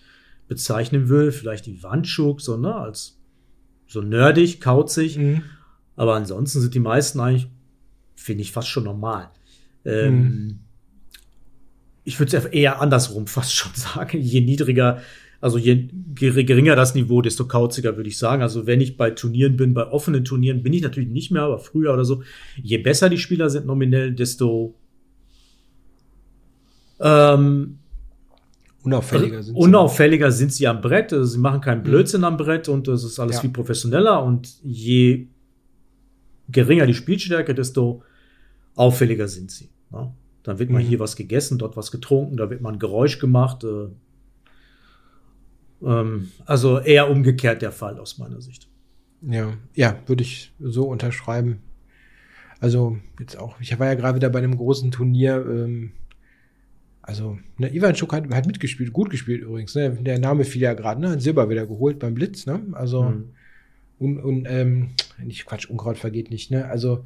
A: bezeichnen will. Vielleicht die Wandschuk, so, ne, als so nerdig, kauzig.
B: Mhm.
A: Aber ansonsten sind die meisten eigentlich, finde ich, fast schon normal. Ähm, Ich würde es eher andersrum fast schon sagen. Je niedriger, also je ger- geringer das Niveau, desto kauziger würde ich sagen. Also wenn ich bei Turnieren bin, bei offenen Turnieren bin ich natürlich nicht mehr, aber früher oder so. Je besser die Spieler sind nominell, desto ähm,
B: Unauffälliger sind sie.
A: unauffälliger sind sie am Brett. Also sie machen keinen Blödsinn am Brett und es ist alles
B: Ja.
A: viel professioneller. Und je geringer die Spielstärke, desto auffälliger sind sie. Ne? Dann wird mal
B: Mhm.
A: hier was gegessen, dort was getrunken, da wird mal ein Geräusch gemacht. Äh, ähm, also eher umgekehrt der Fall aus meiner Sicht.
B: Ja, ja, würde ich so unterschreiben. Also jetzt auch, ich war ja gerade wieder bei einem großen Turnier. Ähm, also, ne, Ivan Schuk hat, hat mitgespielt, gut gespielt übrigens. Ne? Der Name fiel ja gerade, ne? Hat Silber wieder geholt beim Blitz, ne? Also,
A: Mhm.
B: und, und ähm, nicht Quatsch, Unkraut vergeht nicht, ne? Also,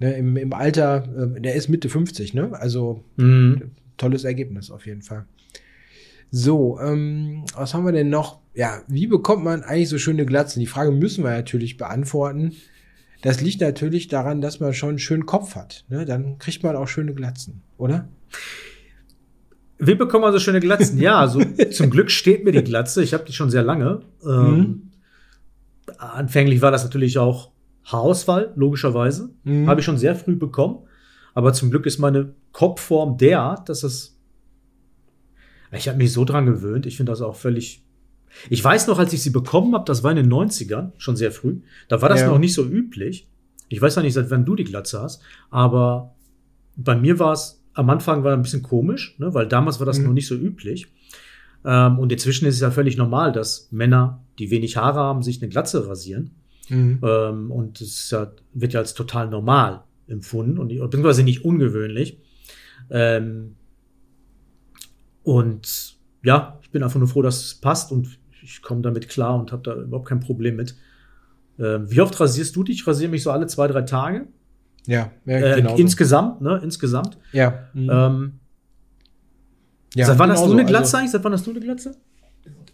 B: ne, im, im Alter, ähm, der ist Mitte 50, ne? Also,
A: Mhm.
B: tolles Ergebnis auf jeden Fall. So, ähm, was haben wir denn noch? Ja, wie bekommt man eigentlich so schöne Glatzen? Die Frage müssen wir natürlich beantworten. Das liegt natürlich daran, dass man schon einen schönen Kopf hat. Ne? Dann kriegt man auch schöne Glatzen, oder?
A: Wie bekommen wir so schöne Glatzen? Ja, also zum Glück steht mir die Glatze. Ich habe die schon sehr lange. Ähm,
B: Mhm.
A: Anfänglich war das natürlich auch Haarausfall, logischerweise.
B: Mhm.
A: Habe ich schon sehr früh bekommen. Aber zum Glück ist meine Kopfform derart, dass es. Ich habe mich so dran gewöhnt. Ich finde das auch völlig. Ich weiß noch, als ich sie bekommen habe, das war in den 90ern, schon sehr früh. Da war das
B: Ja.
A: noch nicht so üblich. Ich weiß ja nicht, seit wann du die Glatze hast, aber bei mir war es am Anfang war ein bisschen komisch, ne, weil damals war das
B: Mhm.
A: noch nicht so üblich. Ähm, und inzwischen ist es ja völlig normal, dass Männer, die wenig Haare haben, sich eine Glatze rasieren.
B: Mhm.
A: Ähm, und es ja, wird ja als total normal empfunden und beziehungsweise nicht ungewöhnlich. Ähm, und ja, ich bin einfach nur froh, dass es passt und ich komme damit klar und habe da überhaupt kein Problem mit. Ähm, wie oft rasierst du dich? Ich rasiere mich so alle zwei, drei Tage.
B: Ja, ja,
A: Äh, insgesamt, ne? Insgesamt.
B: ja. Mhm.
A: Ähm,
B: ja,
A: seit wann hast du eine Glatze
B: Also,
A: eigentlich? Seit wann hast du eine Glatze?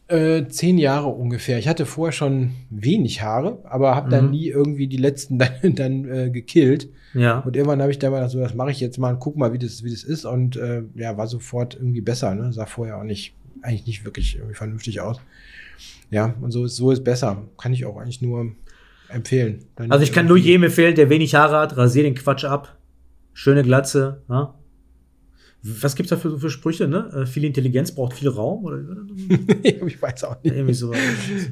B: Äh, zehn Jahre ungefähr. Ich hatte vorher schon wenig Haare, aber habe dann
A: Mhm.
B: nie irgendwie die letzten dann, dann äh, gekillt.
A: Ja.
B: Und irgendwann habe ich da mal so, das mache ich jetzt mal und guck mal, wie das, wie das ist. Und äh, ja, war sofort irgendwie besser. Ne? Sah vorher auch nicht, eigentlich nicht wirklich irgendwie vernünftig aus. Ja, und so ist, so ist besser. Kann ich auch eigentlich nur empfehlen. Dann
A: Also ich kann nur
B: irgendwie-
A: jedem empfehlen, der wenig Haare hat, rasier den Quatsch ab. Schöne Glatze. Ja? Was gibt's da für, für Sprüche? Ne? Äh, viel Intelligenz braucht viel Raum oder
B: ich weiß auch nicht.
A: irgendwie so.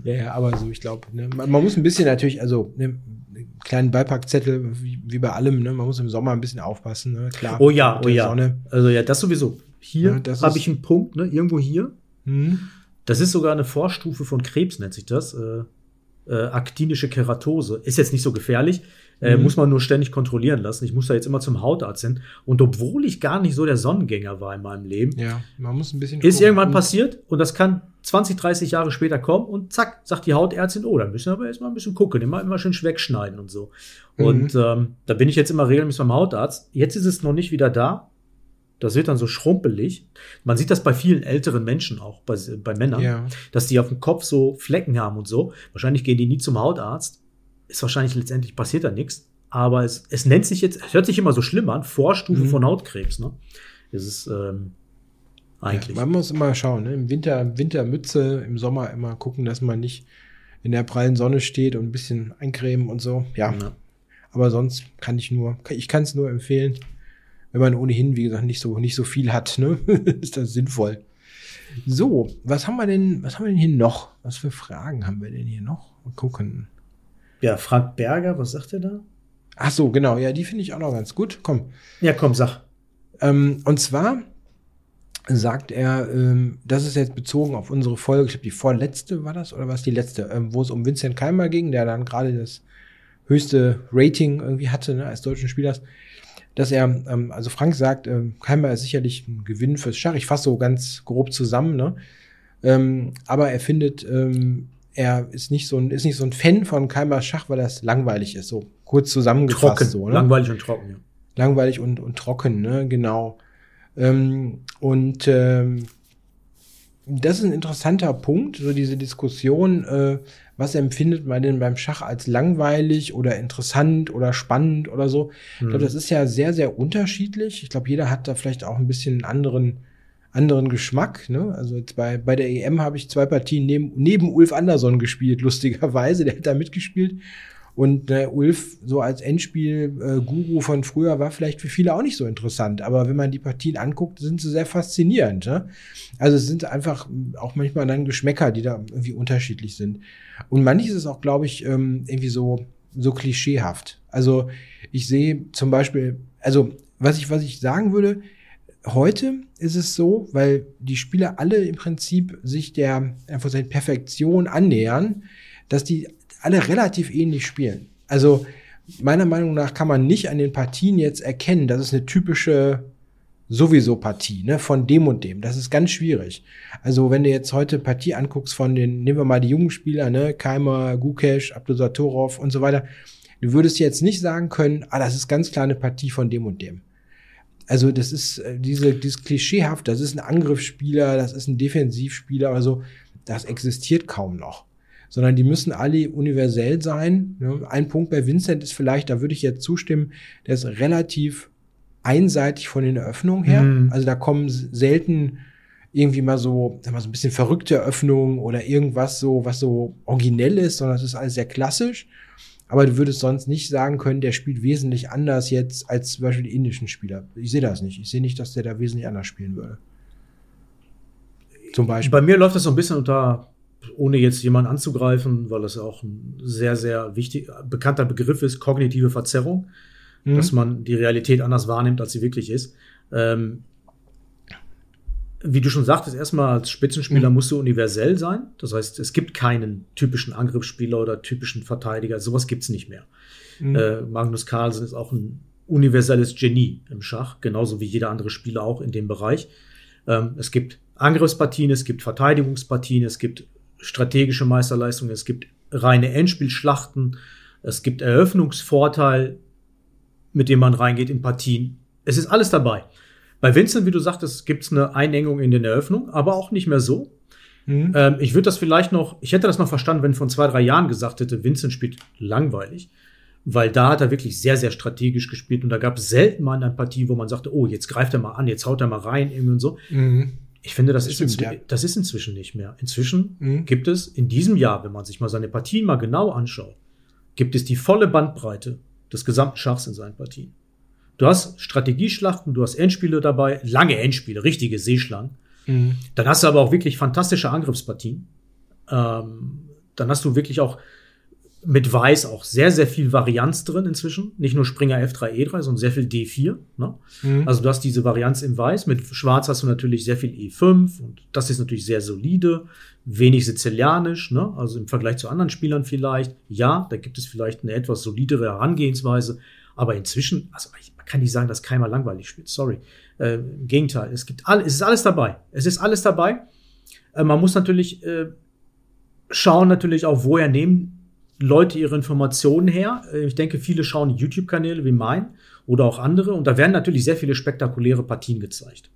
B: Ja, ja, aber so, ich glaube, ne, man, man muss ein bisschen natürlich, also ne, einen kleinen Beipackzettel, wie, wie bei allem, ne, man muss im Sommer ein bisschen aufpassen, ne, klar.
A: Oh ja, oh ja.
B: Sonne.
A: Also ja, das sowieso. Hier
B: Ja, das
A: habe ich einen Punkt, ne? Irgendwo hier.
B: Hm.
A: Das ist sogar eine Vorstufe von Krebs, nennt sich das. Äh, äh, aktinische Keratose. Ist jetzt nicht so gefährlich, äh, mhm. muss man nur ständig kontrollieren lassen. Ich muss da jetzt immer zum Hautarzt hin. Und obwohl ich gar nicht so der Sonnengänger war in meinem Leben,
B: ja, man muss ein bisschen
A: ist gucken. irgendwann passiert und das kann 20, 30 Jahre später kommen und zack, sagt die Hautärztin, oh, da müssen wir aber erstmal ein bisschen gucken, immer, immer schön wegschneiden und so. Mhm. Und ähm, da bin ich jetzt immer regelmäßig beim Hautarzt. Jetzt ist es noch nicht wieder da. Das wird dann so schrumpelig. Man sieht das bei vielen älteren Menschen auch, bei, bei Männern, ja. dass die auf dem Kopf so Flecken haben und so. Wahrscheinlich gehen die nie zum Hautarzt. Ist wahrscheinlich letztendlich passiert da nichts. Aber es, es nennt sich jetzt, es hört sich immer so schlimm an, Vorstufe mhm. von Hautkrebs. Ne? Es ist ähm, eigentlich.
B: Ja, man muss immer schauen, ne? im Winter, Wintermütze, im Sommer immer gucken, dass man nicht in der prallen Sonne steht und ein bisschen eincremen und so. Ja. ja. Aber sonst kann ich nur, ich kann es nur empfehlen wenn man ohnehin, wie gesagt, nicht so, nicht so viel hat, ne? ist das sinnvoll. So, was haben wir denn, was haben wir denn hier noch? Was für Fragen haben wir denn hier noch? Mal gucken.
A: Ja, Frank Berger, was sagt er da?
B: Ach so, genau, ja, die finde ich auch noch ganz gut. Komm.
A: Ja, komm, sag.
B: Ähm, und zwar sagt er, ähm, das ist jetzt bezogen auf unsere Folge, ich glaube, die vorletzte war das, oder was die letzte, ähm, wo es um Vincent Keimer ging, der dann gerade das höchste Rating irgendwie hatte, ne, als deutschen Spielers dass er, ähm, also Frank sagt, äh, Keimer ist sicherlich ein Gewinn fürs Schach. Ich fasse so ganz grob zusammen, ne? Ähm, aber er findet, ähm, er ist nicht so ein, ist nicht so ein Fan von Keimer Schach, weil das langweilig ist. So kurz zusammengefasst.
A: Trocken,
B: so, ne?
A: Langweilig und trocken, ja.
B: Langweilig und, und trocken, ne? Genau. Ähm, und ähm, das ist ein interessanter Punkt, so diese Diskussion, äh, was empfindet man denn beim Schach als langweilig oder interessant oder spannend oder so. Ich glaube, das ist ja sehr, sehr unterschiedlich. Ich glaube, jeder hat da vielleicht auch ein bisschen einen anderen, anderen Geschmack. Ne? Also bei, bei der EM habe ich zwei Partien neben, neben Ulf Andersson gespielt, lustigerweise. Der hat da mitgespielt. Und äh, Ulf so als Endspiel-Guru äh, von früher war vielleicht für viele auch nicht so interessant. Aber wenn man die Partien anguckt, sind sie sehr faszinierend. Ne? Also es sind einfach auch manchmal dann Geschmäcker, die da irgendwie unterschiedlich sind. Und manches ist auch, glaube ich, ähm, irgendwie so, so klischeehaft. Also ich sehe zum Beispiel, also was ich, was ich sagen würde, heute ist es so, weil die Spieler alle im Prinzip sich der einfach seiner Perfektion annähern, dass die alle relativ ähnlich spielen. Also meiner Meinung nach kann man nicht an den Partien jetzt erkennen, das ist eine typische sowieso Partie, ne, von dem und dem. Das ist ganz schwierig. Also, wenn du jetzt heute Partie anguckst von den, nehmen wir mal die jungen Spieler, ne, Keimer, Gukesh, Abdusatorov und so weiter, du würdest jetzt nicht sagen können, ah, das ist ganz klar eine Partie von dem und dem. Also, das ist äh, diese, dieses klischeehaft, das ist ein Angriffsspieler, das ist ein Defensivspieler, also, das existiert kaum noch sondern die müssen alle universell sein. Ein Punkt bei Vincent ist vielleicht, da würde ich jetzt zustimmen, der ist relativ einseitig von den Eröffnungen her. Mhm. Also da kommen selten irgendwie mal so, sag mal, so ein bisschen verrückte Eröffnungen oder irgendwas so, was so originell ist, sondern es ist alles sehr klassisch. Aber du würdest sonst nicht sagen können, der spielt wesentlich anders jetzt als zum Beispiel die indischen Spieler. Ich sehe das nicht. Ich sehe nicht, dass der da wesentlich anders spielen würde.
A: Zum Beispiel. Bei mir läuft das so ein bisschen unter ohne jetzt jemanden anzugreifen, weil das auch ein sehr, sehr wichtig, bekannter Begriff ist, kognitive Verzerrung, mhm. dass man die Realität anders wahrnimmt, als sie wirklich ist. Ähm, wie du schon sagtest, erstmal als Spitzenspieler mhm. musst du universell sein. Das heißt, es gibt keinen typischen Angriffsspieler oder typischen Verteidiger. Sowas gibt's nicht mehr. Mhm. Äh, Magnus Carlsen ist auch ein universelles Genie im Schach, genauso wie jeder andere Spieler auch in dem Bereich. Ähm, es gibt Angriffspartien, es gibt Verteidigungspartien, es gibt strategische Meisterleistung, es gibt reine Endspielschlachten, es gibt Eröffnungsvorteil, mit dem man reingeht in Partien. Es ist alles dabei. Bei Vincent, wie du sagtest, gibt es eine Einengung in den Eröffnungen, aber auch nicht mehr so. Mhm. Ähm, ich würde das vielleicht noch, ich hätte das noch verstanden, wenn von zwei, drei Jahren gesagt hätte, Vincent spielt langweilig. Weil da hat er wirklich sehr, sehr strategisch gespielt und da gab es selten mal eine Partie, wo man sagte, oh, jetzt greift er mal an, jetzt haut er mal rein, irgendwie und so. Mhm. Ich finde, das, das, ist, stimmt, ja. das ist inzwischen nicht mehr. Inzwischen mhm. gibt es in diesem Jahr, wenn man sich mal seine Partien mal genau anschaut, gibt es die volle Bandbreite des gesamten Schachs in seinen Partien. Du hast Strategieschlachten, du hast Endspiele dabei, lange Endspiele, richtige Seeschlangen. Mhm. Dann hast du aber auch wirklich fantastische Angriffspartien. Ähm, dann hast du wirklich auch mit Weiß auch sehr, sehr viel Varianz drin inzwischen. Nicht nur Springer F3, E3, sondern sehr viel D4. Ne? Mhm. Also du hast diese Varianz im Weiß. Mit Schwarz hast du natürlich sehr viel E5 und das ist natürlich sehr solide, wenig sizilianisch, ne? also im Vergleich zu anderen Spielern vielleicht. Ja, da gibt es vielleicht eine etwas solidere Herangehensweise, aber inzwischen, also man kann nicht sagen, dass Keimer langweilig spielt, sorry. Äh, Im Gegenteil, es gibt all, es ist alles dabei. Es ist alles dabei. Äh, man muss natürlich äh, schauen natürlich auch, woher nehmen Leute ihre Informationen her. Äh, ich denke, viele schauen YouTube-Kanäle wie mein oder auch andere und da werden natürlich sehr viele spektakuläre Partien gezeigt.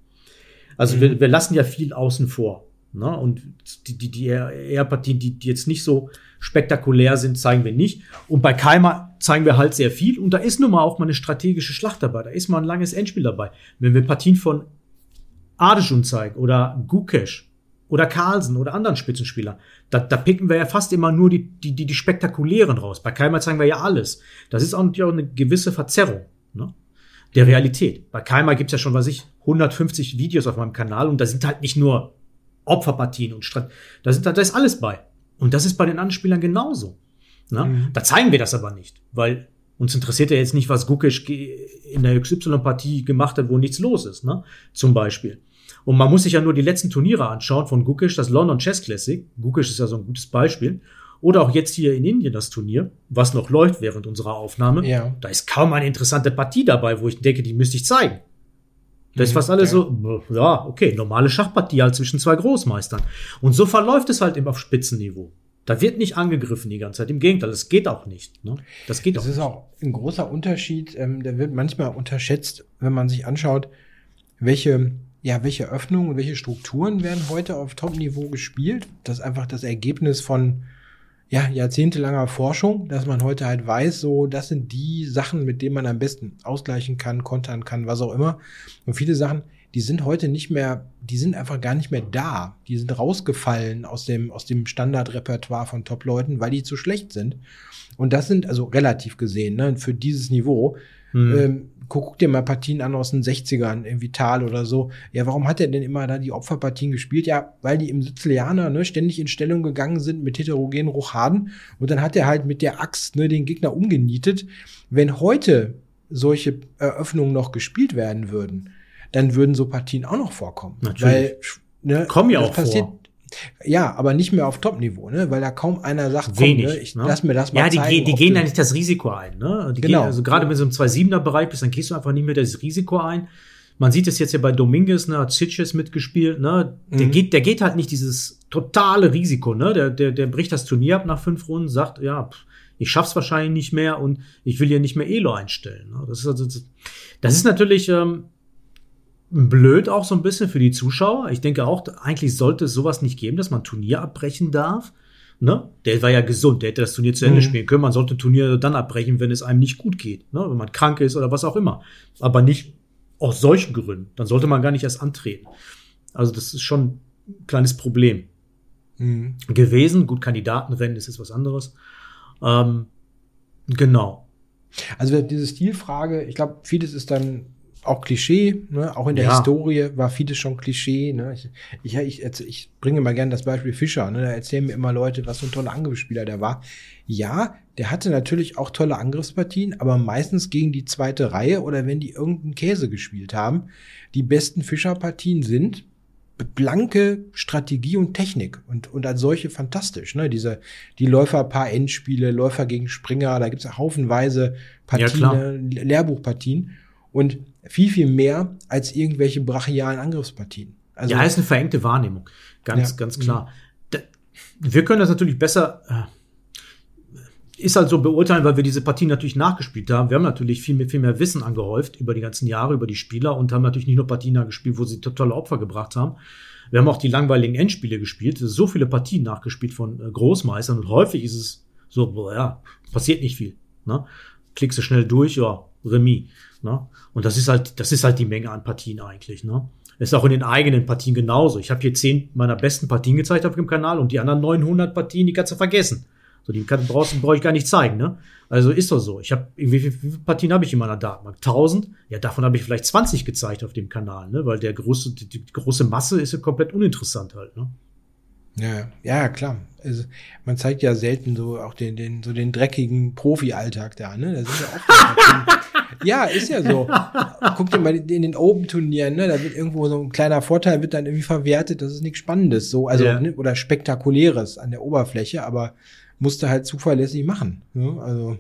A: Also mhm. wir, wir lassen ja viel außen vor. Ne? Und die, die, die eher Partien, die, die jetzt nicht so spektakulär sind, zeigen wir nicht. Und bei Keimer zeigen wir halt sehr viel. Und da ist nun mal auch mal eine strategische Schlacht dabei. Da ist mal ein langes Endspiel dabei. Wenn wir Partien von Adeshun zeigen oder Gukesh oder Carlsen oder anderen Spitzenspielern. Da, da picken wir ja fast immer nur die, die, die, die spektakulären raus. Bei Keimer zeigen wir ja alles. Das ist auch, auch eine gewisse Verzerrung ne? der Realität. Bei Keimer gibt's ja schon, was ich, 150 Videos auf meinem Kanal und da sind halt nicht nur Opferpartien und Strat da, sind, da ist alles bei. Und das ist bei den anderen Spielern genauso. Ne? Mhm. Da zeigen wir das aber nicht, weil uns interessiert ja jetzt nicht, was Gukic in der XY-Partie gemacht hat, wo nichts los ist, ne? Zum Beispiel. Und man muss sich ja nur die letzten Turniere anschauen von Gukic, das London Chess Classic. Gukic ist ja so ein gutes Beispiel. Oder auch jetzt hier in Indien das Turnier, was noch läuft während unserer Aufnahme. Ja. Da ist kaum eine interessante Partie dabei, wo ich denke, die müsste ich zeigen. Das ist mhm, fast alles so, ja, okay, normale Schachpartie halt zwischen zwei Großmeistern. Und so verläuft es halt eben auf Spitzenniveau. Da wird nicht angegriffen die ganze Zeit. Im Gegenteil, das geht auch nicht. Ne?
B: Das geht das auch. Das ist auch ein großer Unterschied. Ähm, der wird manchmal unterschätzt, wenn man sich anschaut, welche ja, welche Öffnungen und welche Strukturen werden heute auf Top-Niveau gespielt? Das ist einfach das Ergebnis von ja, jahrzehntelanger Forschung, dass man heute halt weiß, so, das sind die Sachen, mit denen man am besten ausgleichen kann, kontern kann, was auch immer. Und viele Sachen, die sind heute nicht mehr, die sind einfach gar nicht mehr da. Die sind rausgefallen aus dem, aus dem Standardrepertoire von Top-Leuten, weil die zu schlecht sind. Und das sind, also relativ gesehen, ne, für dieses Niveau, mhm. ähm, guck dir mal Partien an aus den 60ern, in Vital oder so. Ja, warum hat er denn immer da die Opferpartien gespielt? Ja, weil die im Sizilianer ne, ständig in Stellung gegangen sind mit heterogenen Rochaden. Und dann hat er halt mit der Axt ne, den Gegner umgenietet. Wenn heute solche Eröffnungen noch gespielt werden würden, dann würden so Partien auch noch vorkommen.
A: Natürlich. Weil, ne, Kommen ja auch passiert, vor.
B: Ja, aber nicht mehr auf Top-Niveau, ne? weil da kaum einer sagt,
A: Wenig, komm,
B: ne? ich
A: ne?
B: lass mir das mal
A: Ja, die, zeigen, die gehen da nicht das Risiko ein. Ne? Die genau. Gehen, also gerade wenn du im 2-7er-Bereich bist, dann gehst du einfach nicht mehr das Risiko ein. Man sieht es jetzt ja bei Dominguez, ne, hat Sitches mitgespielt, ne? Der mhm. geht, der geht halt nicht dieses totale Risiko, ne? Der, der, der bricht das Turnier ab nach fünf Runden, sagt, ja, pff, ich schaff's wahrscheinlich nicht mehr und ich will hier nicht mehr Elo einstellen. Ne? Das ist also, das ist natürlich, ähm, blöd auch so ein bisschen für die Zuschauer. Ich denke auch, eigentlich sollte es sowas nicht geben, dass man Turnier abbrechen darf. Ne? Der war ja gesund, der hätte das Turnier zu Ende mhm. spielen können. Man sollte Turnier dann abbrechen, wenn es einem nicht gut geht, ne? wenn man krank ist oder was auch immer. Aber nicht aus solchen Gründen. Dann sollte man gar nicht erst antreten. Also das ist schon ein kleines Problem mhm. gewesen. Gut, Kandidatenrennen ist jetzt was anderes. Ähm, genau.
B: Also diese Stilfrage, ich glaube, vieles ist dann auch Klischee, ne? auch in der ja. Historie war vieles schon Klischee. Ne? Ich, ich, ich, ich bringe mal gerne das Beispiel Fischer. Ne? Da erzählen mir immer Leute, was für ein toller Angriffsspieler der war. Ja, der hatte natürlich auch tolle Angriffspartien, aber meistens gegen die zweite Reihe oder wenn die irgendeinen Käse gespielt haben. Die besten Fischer-Partien sind blanke Strategie und Technik und, und als solche fantastisch. Ne? Diese, die Läufer-Paar-Endspiele, Läufer gegen Springer, da gibt's ja haufenweise Partien, ja, ne? Lehrbuchpartien. Und viel, viel mehr als irgendwelche brachialen Angriffspartien.
A: Also, ja, ist eine verengte Wahrnehmung. Ganz, ja. ganz klar. Mhm. Wir können das natürlich besser, äh, ist halt so beurteilen, weil wir diese Partien natürlich nachgespielt haben. Wir haben natürlich viel mehr, viel mehr Wissen angehäuft über die ganzen Jahre, über die Spieler und haben natürlich nicht nur Partien nachgespielt, wo sie tolle Opfer gebracht haben. Wir haben auch die langweiligen Endspiele gespielt, so viele Partien nachgespielt von äh, Großmeistern und häufig ist es so, boah, ja, passiert nicht viel. Ne? Klickst du schnell durch, ja, Remis. Ne? Und das ist halt, das ist halt die Menge an Partien eigentlich. Ne? Ist auch in den eigenen Partien genauso. Ich habe hier zehn meiner besten Partien gezeigt auf dem Kanal und die anderen 900 Partien, die kannst du vergessen. So, die kann, brauchst, brauche ich gar nicht zeigen. Ne? Also ist doch so. Ich habe, wie, wie, wie viele Partien habe ich in meiner Datenbank? 1000? Ja, davon habe ich vielleicht 20 gezeigt auf dem Kanal, ne? weil der große, die, die große Masse ist ja komplett uninteressant halt. Ne?
B: Ja, ja, klar. Also, man zeigt ja selten so auch den, den, so den dreckigen Profi-Alltag da, ne? Das ist ja auch Ja, ist ja so. Guck dir mal in den Open-Turnieren, ne? Da wird irgendwo so ein kleiner Vorteil wird dann irgendwie verwertet. Das ist nichts Spannendes, so, also,
A: Ja.
B: ne? oder Spektakuläres an der Oberfläche, aber musste halt zuverlässig machen. Ne? Also,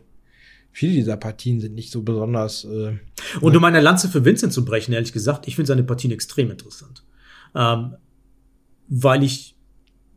B: viele dieser Partien sind nicht so besonders, äh,
A: Und um eine Lanze für Vincent zu brechen, ehrlich gesagt, ich finde seine Partien extrem interessant. Ähm, weil ich,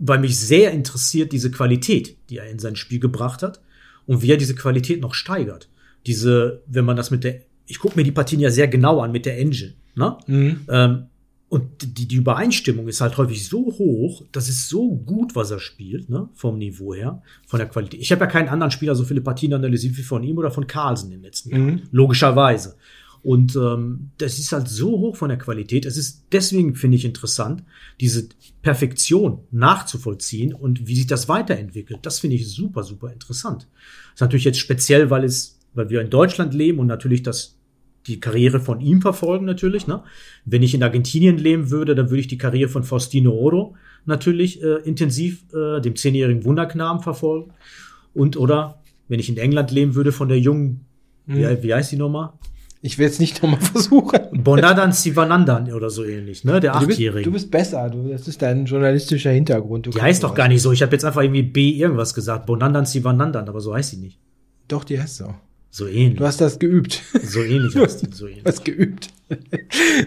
A: weil mich sehr interessiert diese Qualität, die er in sein Spiel gebracht hat und wie er diese Qualität noch steigert. Diese, wenn man das mit der, ich gucke mir die Partien ja sehr genau an mit der Engine, ne?
B: mhm.
A: Ähm, und die, die Übereinstimmung ist halt häufig so hoch, das ist so gut, was er spielt, ne, vom Niveau her, von der Qualität. Ich habe ja keinen anderen Spieler so viele Partien analysiert wie von ihm oder von Carlsen in den letzten Jahren.
B: Mhm.
A: Logischerweise. Und ähm, das ist halt so hoch von der Qualität. Es ist deswegen, finde ich, interessant, diese Perfektion nachzuvollziehen und wie sich das weiterentwickelt. Das finde ich super, super interessant. Das ist natürlich jetzt speziell, weil es, weil wir in Deutschland leben und natürlich das die Karriere von ihm verfolgen natürlich. Ne? Wenn ich in Argentinien leben würde, dann würde ich die Karriere von Faustino Oro natürlich äh, intensiv, äh, dem zehnjährigen Wunderknaben verfolgen. Und oder wenn ich in England leben würde, von der jungen, wie, wie heißt die nochmal?
B: Ich will jetzt nicht nochmal versuchen.
A: Bonadan Sivanandan oder so ähnlich, ne? Der
B: Du
A: Achtjährige.
B: du bist besser, du, das ist dein journalistischer Hintergrund. Du
A: Die heißt doch gar nicht so. Ich habe jetzt einfach irgendwie B irgendwas gesagt. Bonandan Sivanandan, aber so heißt sie nicht.
B: Doch, die heißt so.
A: So ähnlich.
B: Du hast das geübt.
A: so ähnlich heißt die. So ähnlich.
B: Du hast geübt.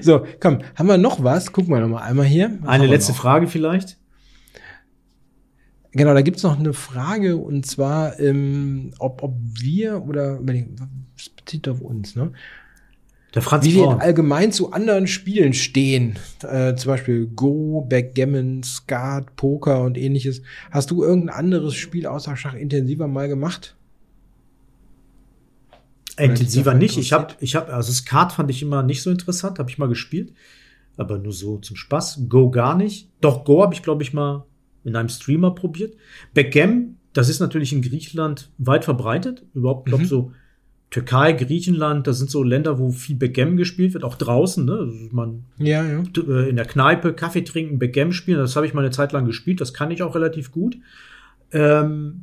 B: so, komm, haben wir noch was? Gucken wir noch mal einmal hier. Was
A: Eine letzte? Frage vielleicht.
B: Genau, da gibt's noch eine Frage und zwar, ähm, ob, ob wir oder das bezieht auf uns, ne?
A: Der Franz
B: Wie wir
A: Braun.
B: allgemein zu anderen Spielen stehen. Äh, zum Beispiel Go, Backgammon, Skat, Poker und ähnliches. Hast du irgendein anderes Spiel außer Schach intensiver mal gemacht?
A: Intensiver
B: davon
A: nicht. Ich habe, ich habe, also Skat fand ich immer nicht so interessant, habe ich mal gespielt, aber nur so zum Spaß. Go gar nicht. Doch Go habe ich, glaube ich, mal in einem Streamer probiert. Backgammon, das ist natürlich in Griechenland weit verbreitet. Überhaupt, glaube
B: Mhm.
A: so Türkei, Griechenland, das sind so Länder, wo viel Backgammon gespielt wird, auch draußen. Ne? Also man
B: Ja, ja.
A: äh, in der Kneipe Kaffee trinken, Backgammon spielen. Das habe ich mal eine Zeit lang gespielt. Das kann ich auch relativ gut. Ähm,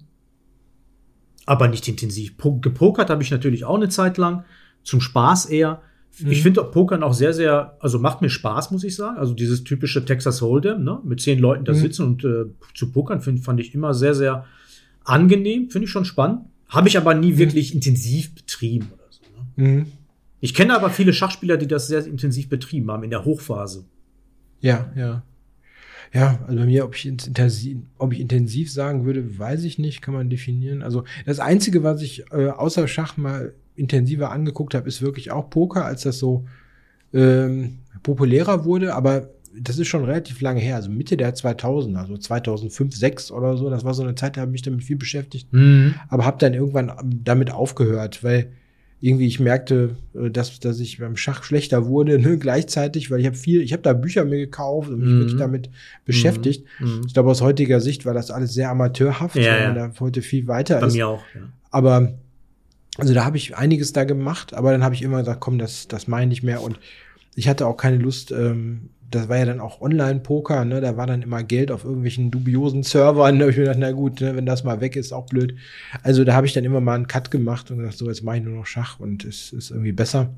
A: aber nicht intensiv. Po gepokert habe ich natürlich auch eine Zeit lang. Zum Spaß eher. Ich
B: Mhm.
A: finde Pokern auch sehr, sehr, also macht mir Spaß, muss ich sagen. Also dieses typische Texas Hold'em, ne? mit zehn Leuten da
B: Mhm.
A: sitzen und äh, zu pokern, find, fand ich immer sehr, sehr angenehm. Finde ich schon spannend. Habe ich aber nie wirklich intensiv betrieben oder so. Ne?
B: Mhm.
A: Ich kenne aber viele Schachspieler, die das sehr intensiv betrieben haben in der Hochphase.
B: Ja, ja. Ja, also bei mir, ob ich, intensiv, ob ich intensiv sagen würde, weiß ich nicht, kann man definieren. Also das Einzige, was ich äh, außer Schach mal intensiver angeguckt habe, ist wirklich auch Poker, als das so ähm, populärer wurde. Aber das ist schon relativ lange her, also Mitte der 2000er, also 2005, 6 oder so. Das war so eine Zeit, da habe ich mich damit viel beschäftigt.
A: Mhm.
B: aber habe dann irgendwann damit aufgehört, weil irgendwie ich merkte, äh, dass, dass ich beim Schach schlechter wurde, ne, gleichzeitig, weil ich habe viel, ich habe da Bücher mir gekauft und mich
A: Mhm.
B: wirklich damit beschäftigt.
A: Mhm.
B: Ich glaube, aus heutiger Sicht war das alles sehr amateurhaft,
A: Ja,
B: weil man
A: ja.
B: da heute viel weiter
A: Bei
B: ist.
A: mir auch. Ja.
B: Aber also da habe ich einiges da gemacht, aber dann habe ich immer gesagt, komm, das, das meine ich mehr. Und ich hatte auch keine Lust, ähm, das war ja dann auch Online-Poker, ne? Da war dann immer Geld auf irgendwelchen dubiosen Servern. Da habe ich mir gedacht, na gut, ne, wenn das mal weg ist, auch blöd. Also da habe ich dann immer mal einen Cut gemacht und gesagt, so, jetzt mache ich nur noch Schach und es ist irgendwie besser.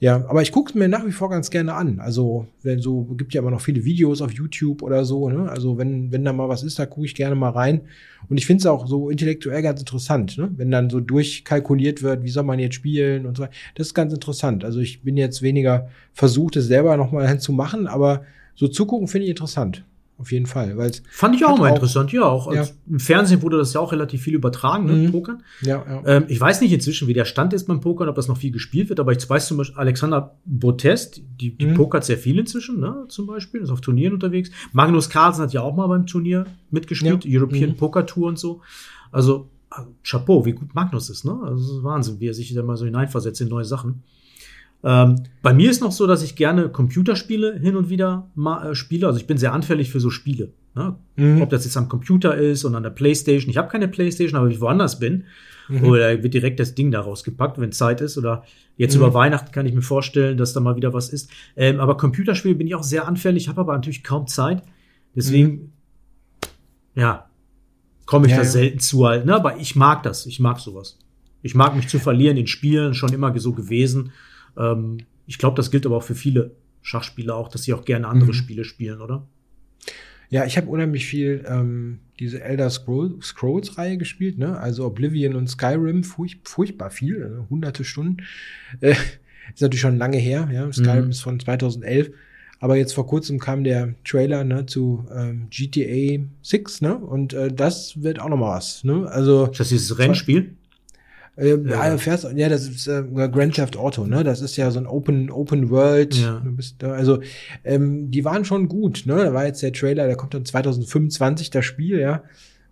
B: Ja, aber ich gucke es mir nach wie vor ganz gerne an. Also, wenn so, gibt ja immer noch viele Videos auf YouTube oder so, ne? Also, wenn, wenn da mal was ist, da gucke ich gerne mal rein. Und ich finde es auch so intellektuell ganz interessant, ne? Wenn dann so durchkalkuliert wird, wie soll man jetzt spielen und so. Das ist ganz interessant. Also, ich bin jetzt weniger versucht, es selber nochmal zu machen, aber so zugucken finde ich interessant. Auf jeden Fall. Weil
A: Fand ich auch mal interessant, ja. Auch als, Im Fernsehen wurde das ja auch relativ viel übertragen, ne,
B: Mhm.
A: Pokern.
B: ja, ja.
A: Ähm, ich weiß nicht inzwischen, wie der Stand ist beim Pokern, ob das noch viel gespielt wird, aber ich weiß zum Beispiel, Alexander Botest, die, die
B: Mhm.
A: pokert sehr viel inzwischen, ne, zum Beispiel, ist auf Turnieren unterwegs. Magnus Carlsen hat ja auch mal beim Turnier mitgespielt,
B: Ja.
A: European
B: Mhm.
A: Poker Tour und so. Also, äh, Chapeau, wie gut Magnus ist, ne? Also, das ist Wahnsinn, wie er sich da mal so hineinversetzt in neue Sachen. Ähm, bei mir ist noch so, dass ich gerne Computerspiele hin und wieder mal äh, spiele. Also ich bin sehr anfällig für so Spiele. Ne?
B: Mhm.
A: Ob das jetzt am Computer ist oder an der Playstation. Ich habe keine Playstation, aber wenn ich woanders bin,
B: Mhm.
A: oder wird direkt das Ding da rausgepackt, wenn Zeit ist. Oder jetzt
B: Mhm.
A: über Weihnachten kann ich mir vorstellen, dass da mal wieder was ist. Ähm, aber Computerspiele bin ich auch sehr anfällig, habe aber natürlich kaum Zeit. Deswegen ja, komme ich
B: Ja,
A: da
B: ja.
A: selten zu halt. Ne? Aber ich mag das. Ich mag sowas. Ich mag mich zu verlieren in Spielen, schon immer so gewesen. Ähm, ich glaube, das gilt aber auch für viele Schachspieler auch, dass sie auch gerne andere
B: Mhm.
A: Spiele spielen, oder?
B: Ja, ich habe unheimlich viel ähm, diese Elder Scroll, Scrolls Reihe gespielt, ne? Also Oblivion und Skyrim, furch, furchtbar viel, ne? hunderte Stunden. Äh, ist natürlich schon lange her, ja. Skyrim
A: Mhm.
B: ist von 2011. Aber jetzt vor kurzem kam der Trailer ne, zu ähm, GTA 6, ne? Und äh, das wird auch noch mal was, ne? Also
A: Ist das dieses Rennspiel?
B: Äh,
A: Ja.
B: fährst, ja, das ist äh, Grand Theft Auto, ne? Das ist ja so ein Open Open World.
A: Ja.
B: Du bist, da- also ähm, die waren schon gut, ne? Da war jetzt der Trailer, der kommt dann 2025 das Spiel, ja.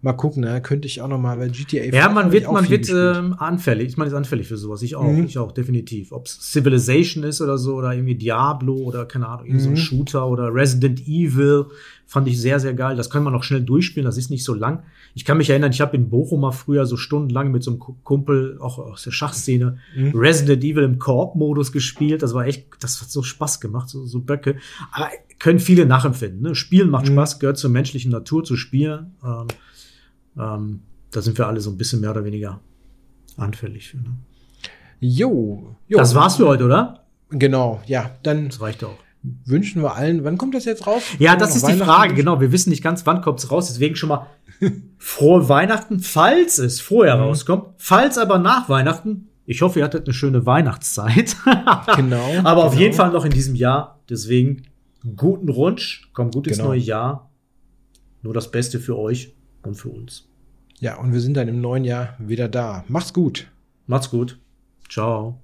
B: Mal gucken, ne? Könnte ich auch noch mal bei GTA.
A: Ja, man
B: ich
A: wird, man wird ähm, anfällig. Man ist anfällig für sowas. Ich auch.
B: Mhm.
A: Ich auch, definitiv. Ob es Civilization ist oder so oder irgendwie Diablo oder keine Ahnung, irgendwie so ein
B: Mhm.
A: Shooter oder Resident Evil fand ich sehr, sehr geil. Das kann man auch schnell durchspielen. Das ist nicht so lang. Ich kann mich erinnern, ich habe in Bochum mal früher so stundenlang mit so einem Ku- Kumpel, auch aus der Schachszene,
B: Mhm.
A: Resident Evil im Koop-Modus gespielt. Das war echt, das hat so Spaß gemacht, so, so Böcke. Aber können viele nachempfinden. Ne? Spielen macht
B: Mhm.
A: Spaß, gehört zur menschlichen Natur zu spielen. Ähm, ähm, da sind wir alle so ein bisschen mehr oder weniger anfällig für. Ne?
B: Jo, jo.
A: Das war's für heute, oder?
B: Genau, ja. Dann
A: Das reicht auch.
B: wünschen wir allen. Wann kommt das jetzt raus?
A: Ja, das ist die Frage. Genau, wir wissen nicht ganz, wann kommt's raus. Deswegen schon mal frohe Weihnachten, falls es vorher
B: Mhm.
A: rauskommt. Falls aber nach Weihnachten, ich hoffe, ihr hattet eine schöne Weihnachtszeit.
B: Genau.
A: aber auf
B: genau.
A: jeden Fall noch in diesem Jahr. Deswegen guten Rutsch, kommt gut ins
B: Genau.
A: neue Jahr. Nur das Beste für euch und für uns.
B: Ja, und wir sind dann im neuen Jahr wieder da. Macht's gut.
A: Macht's gut. Ciao.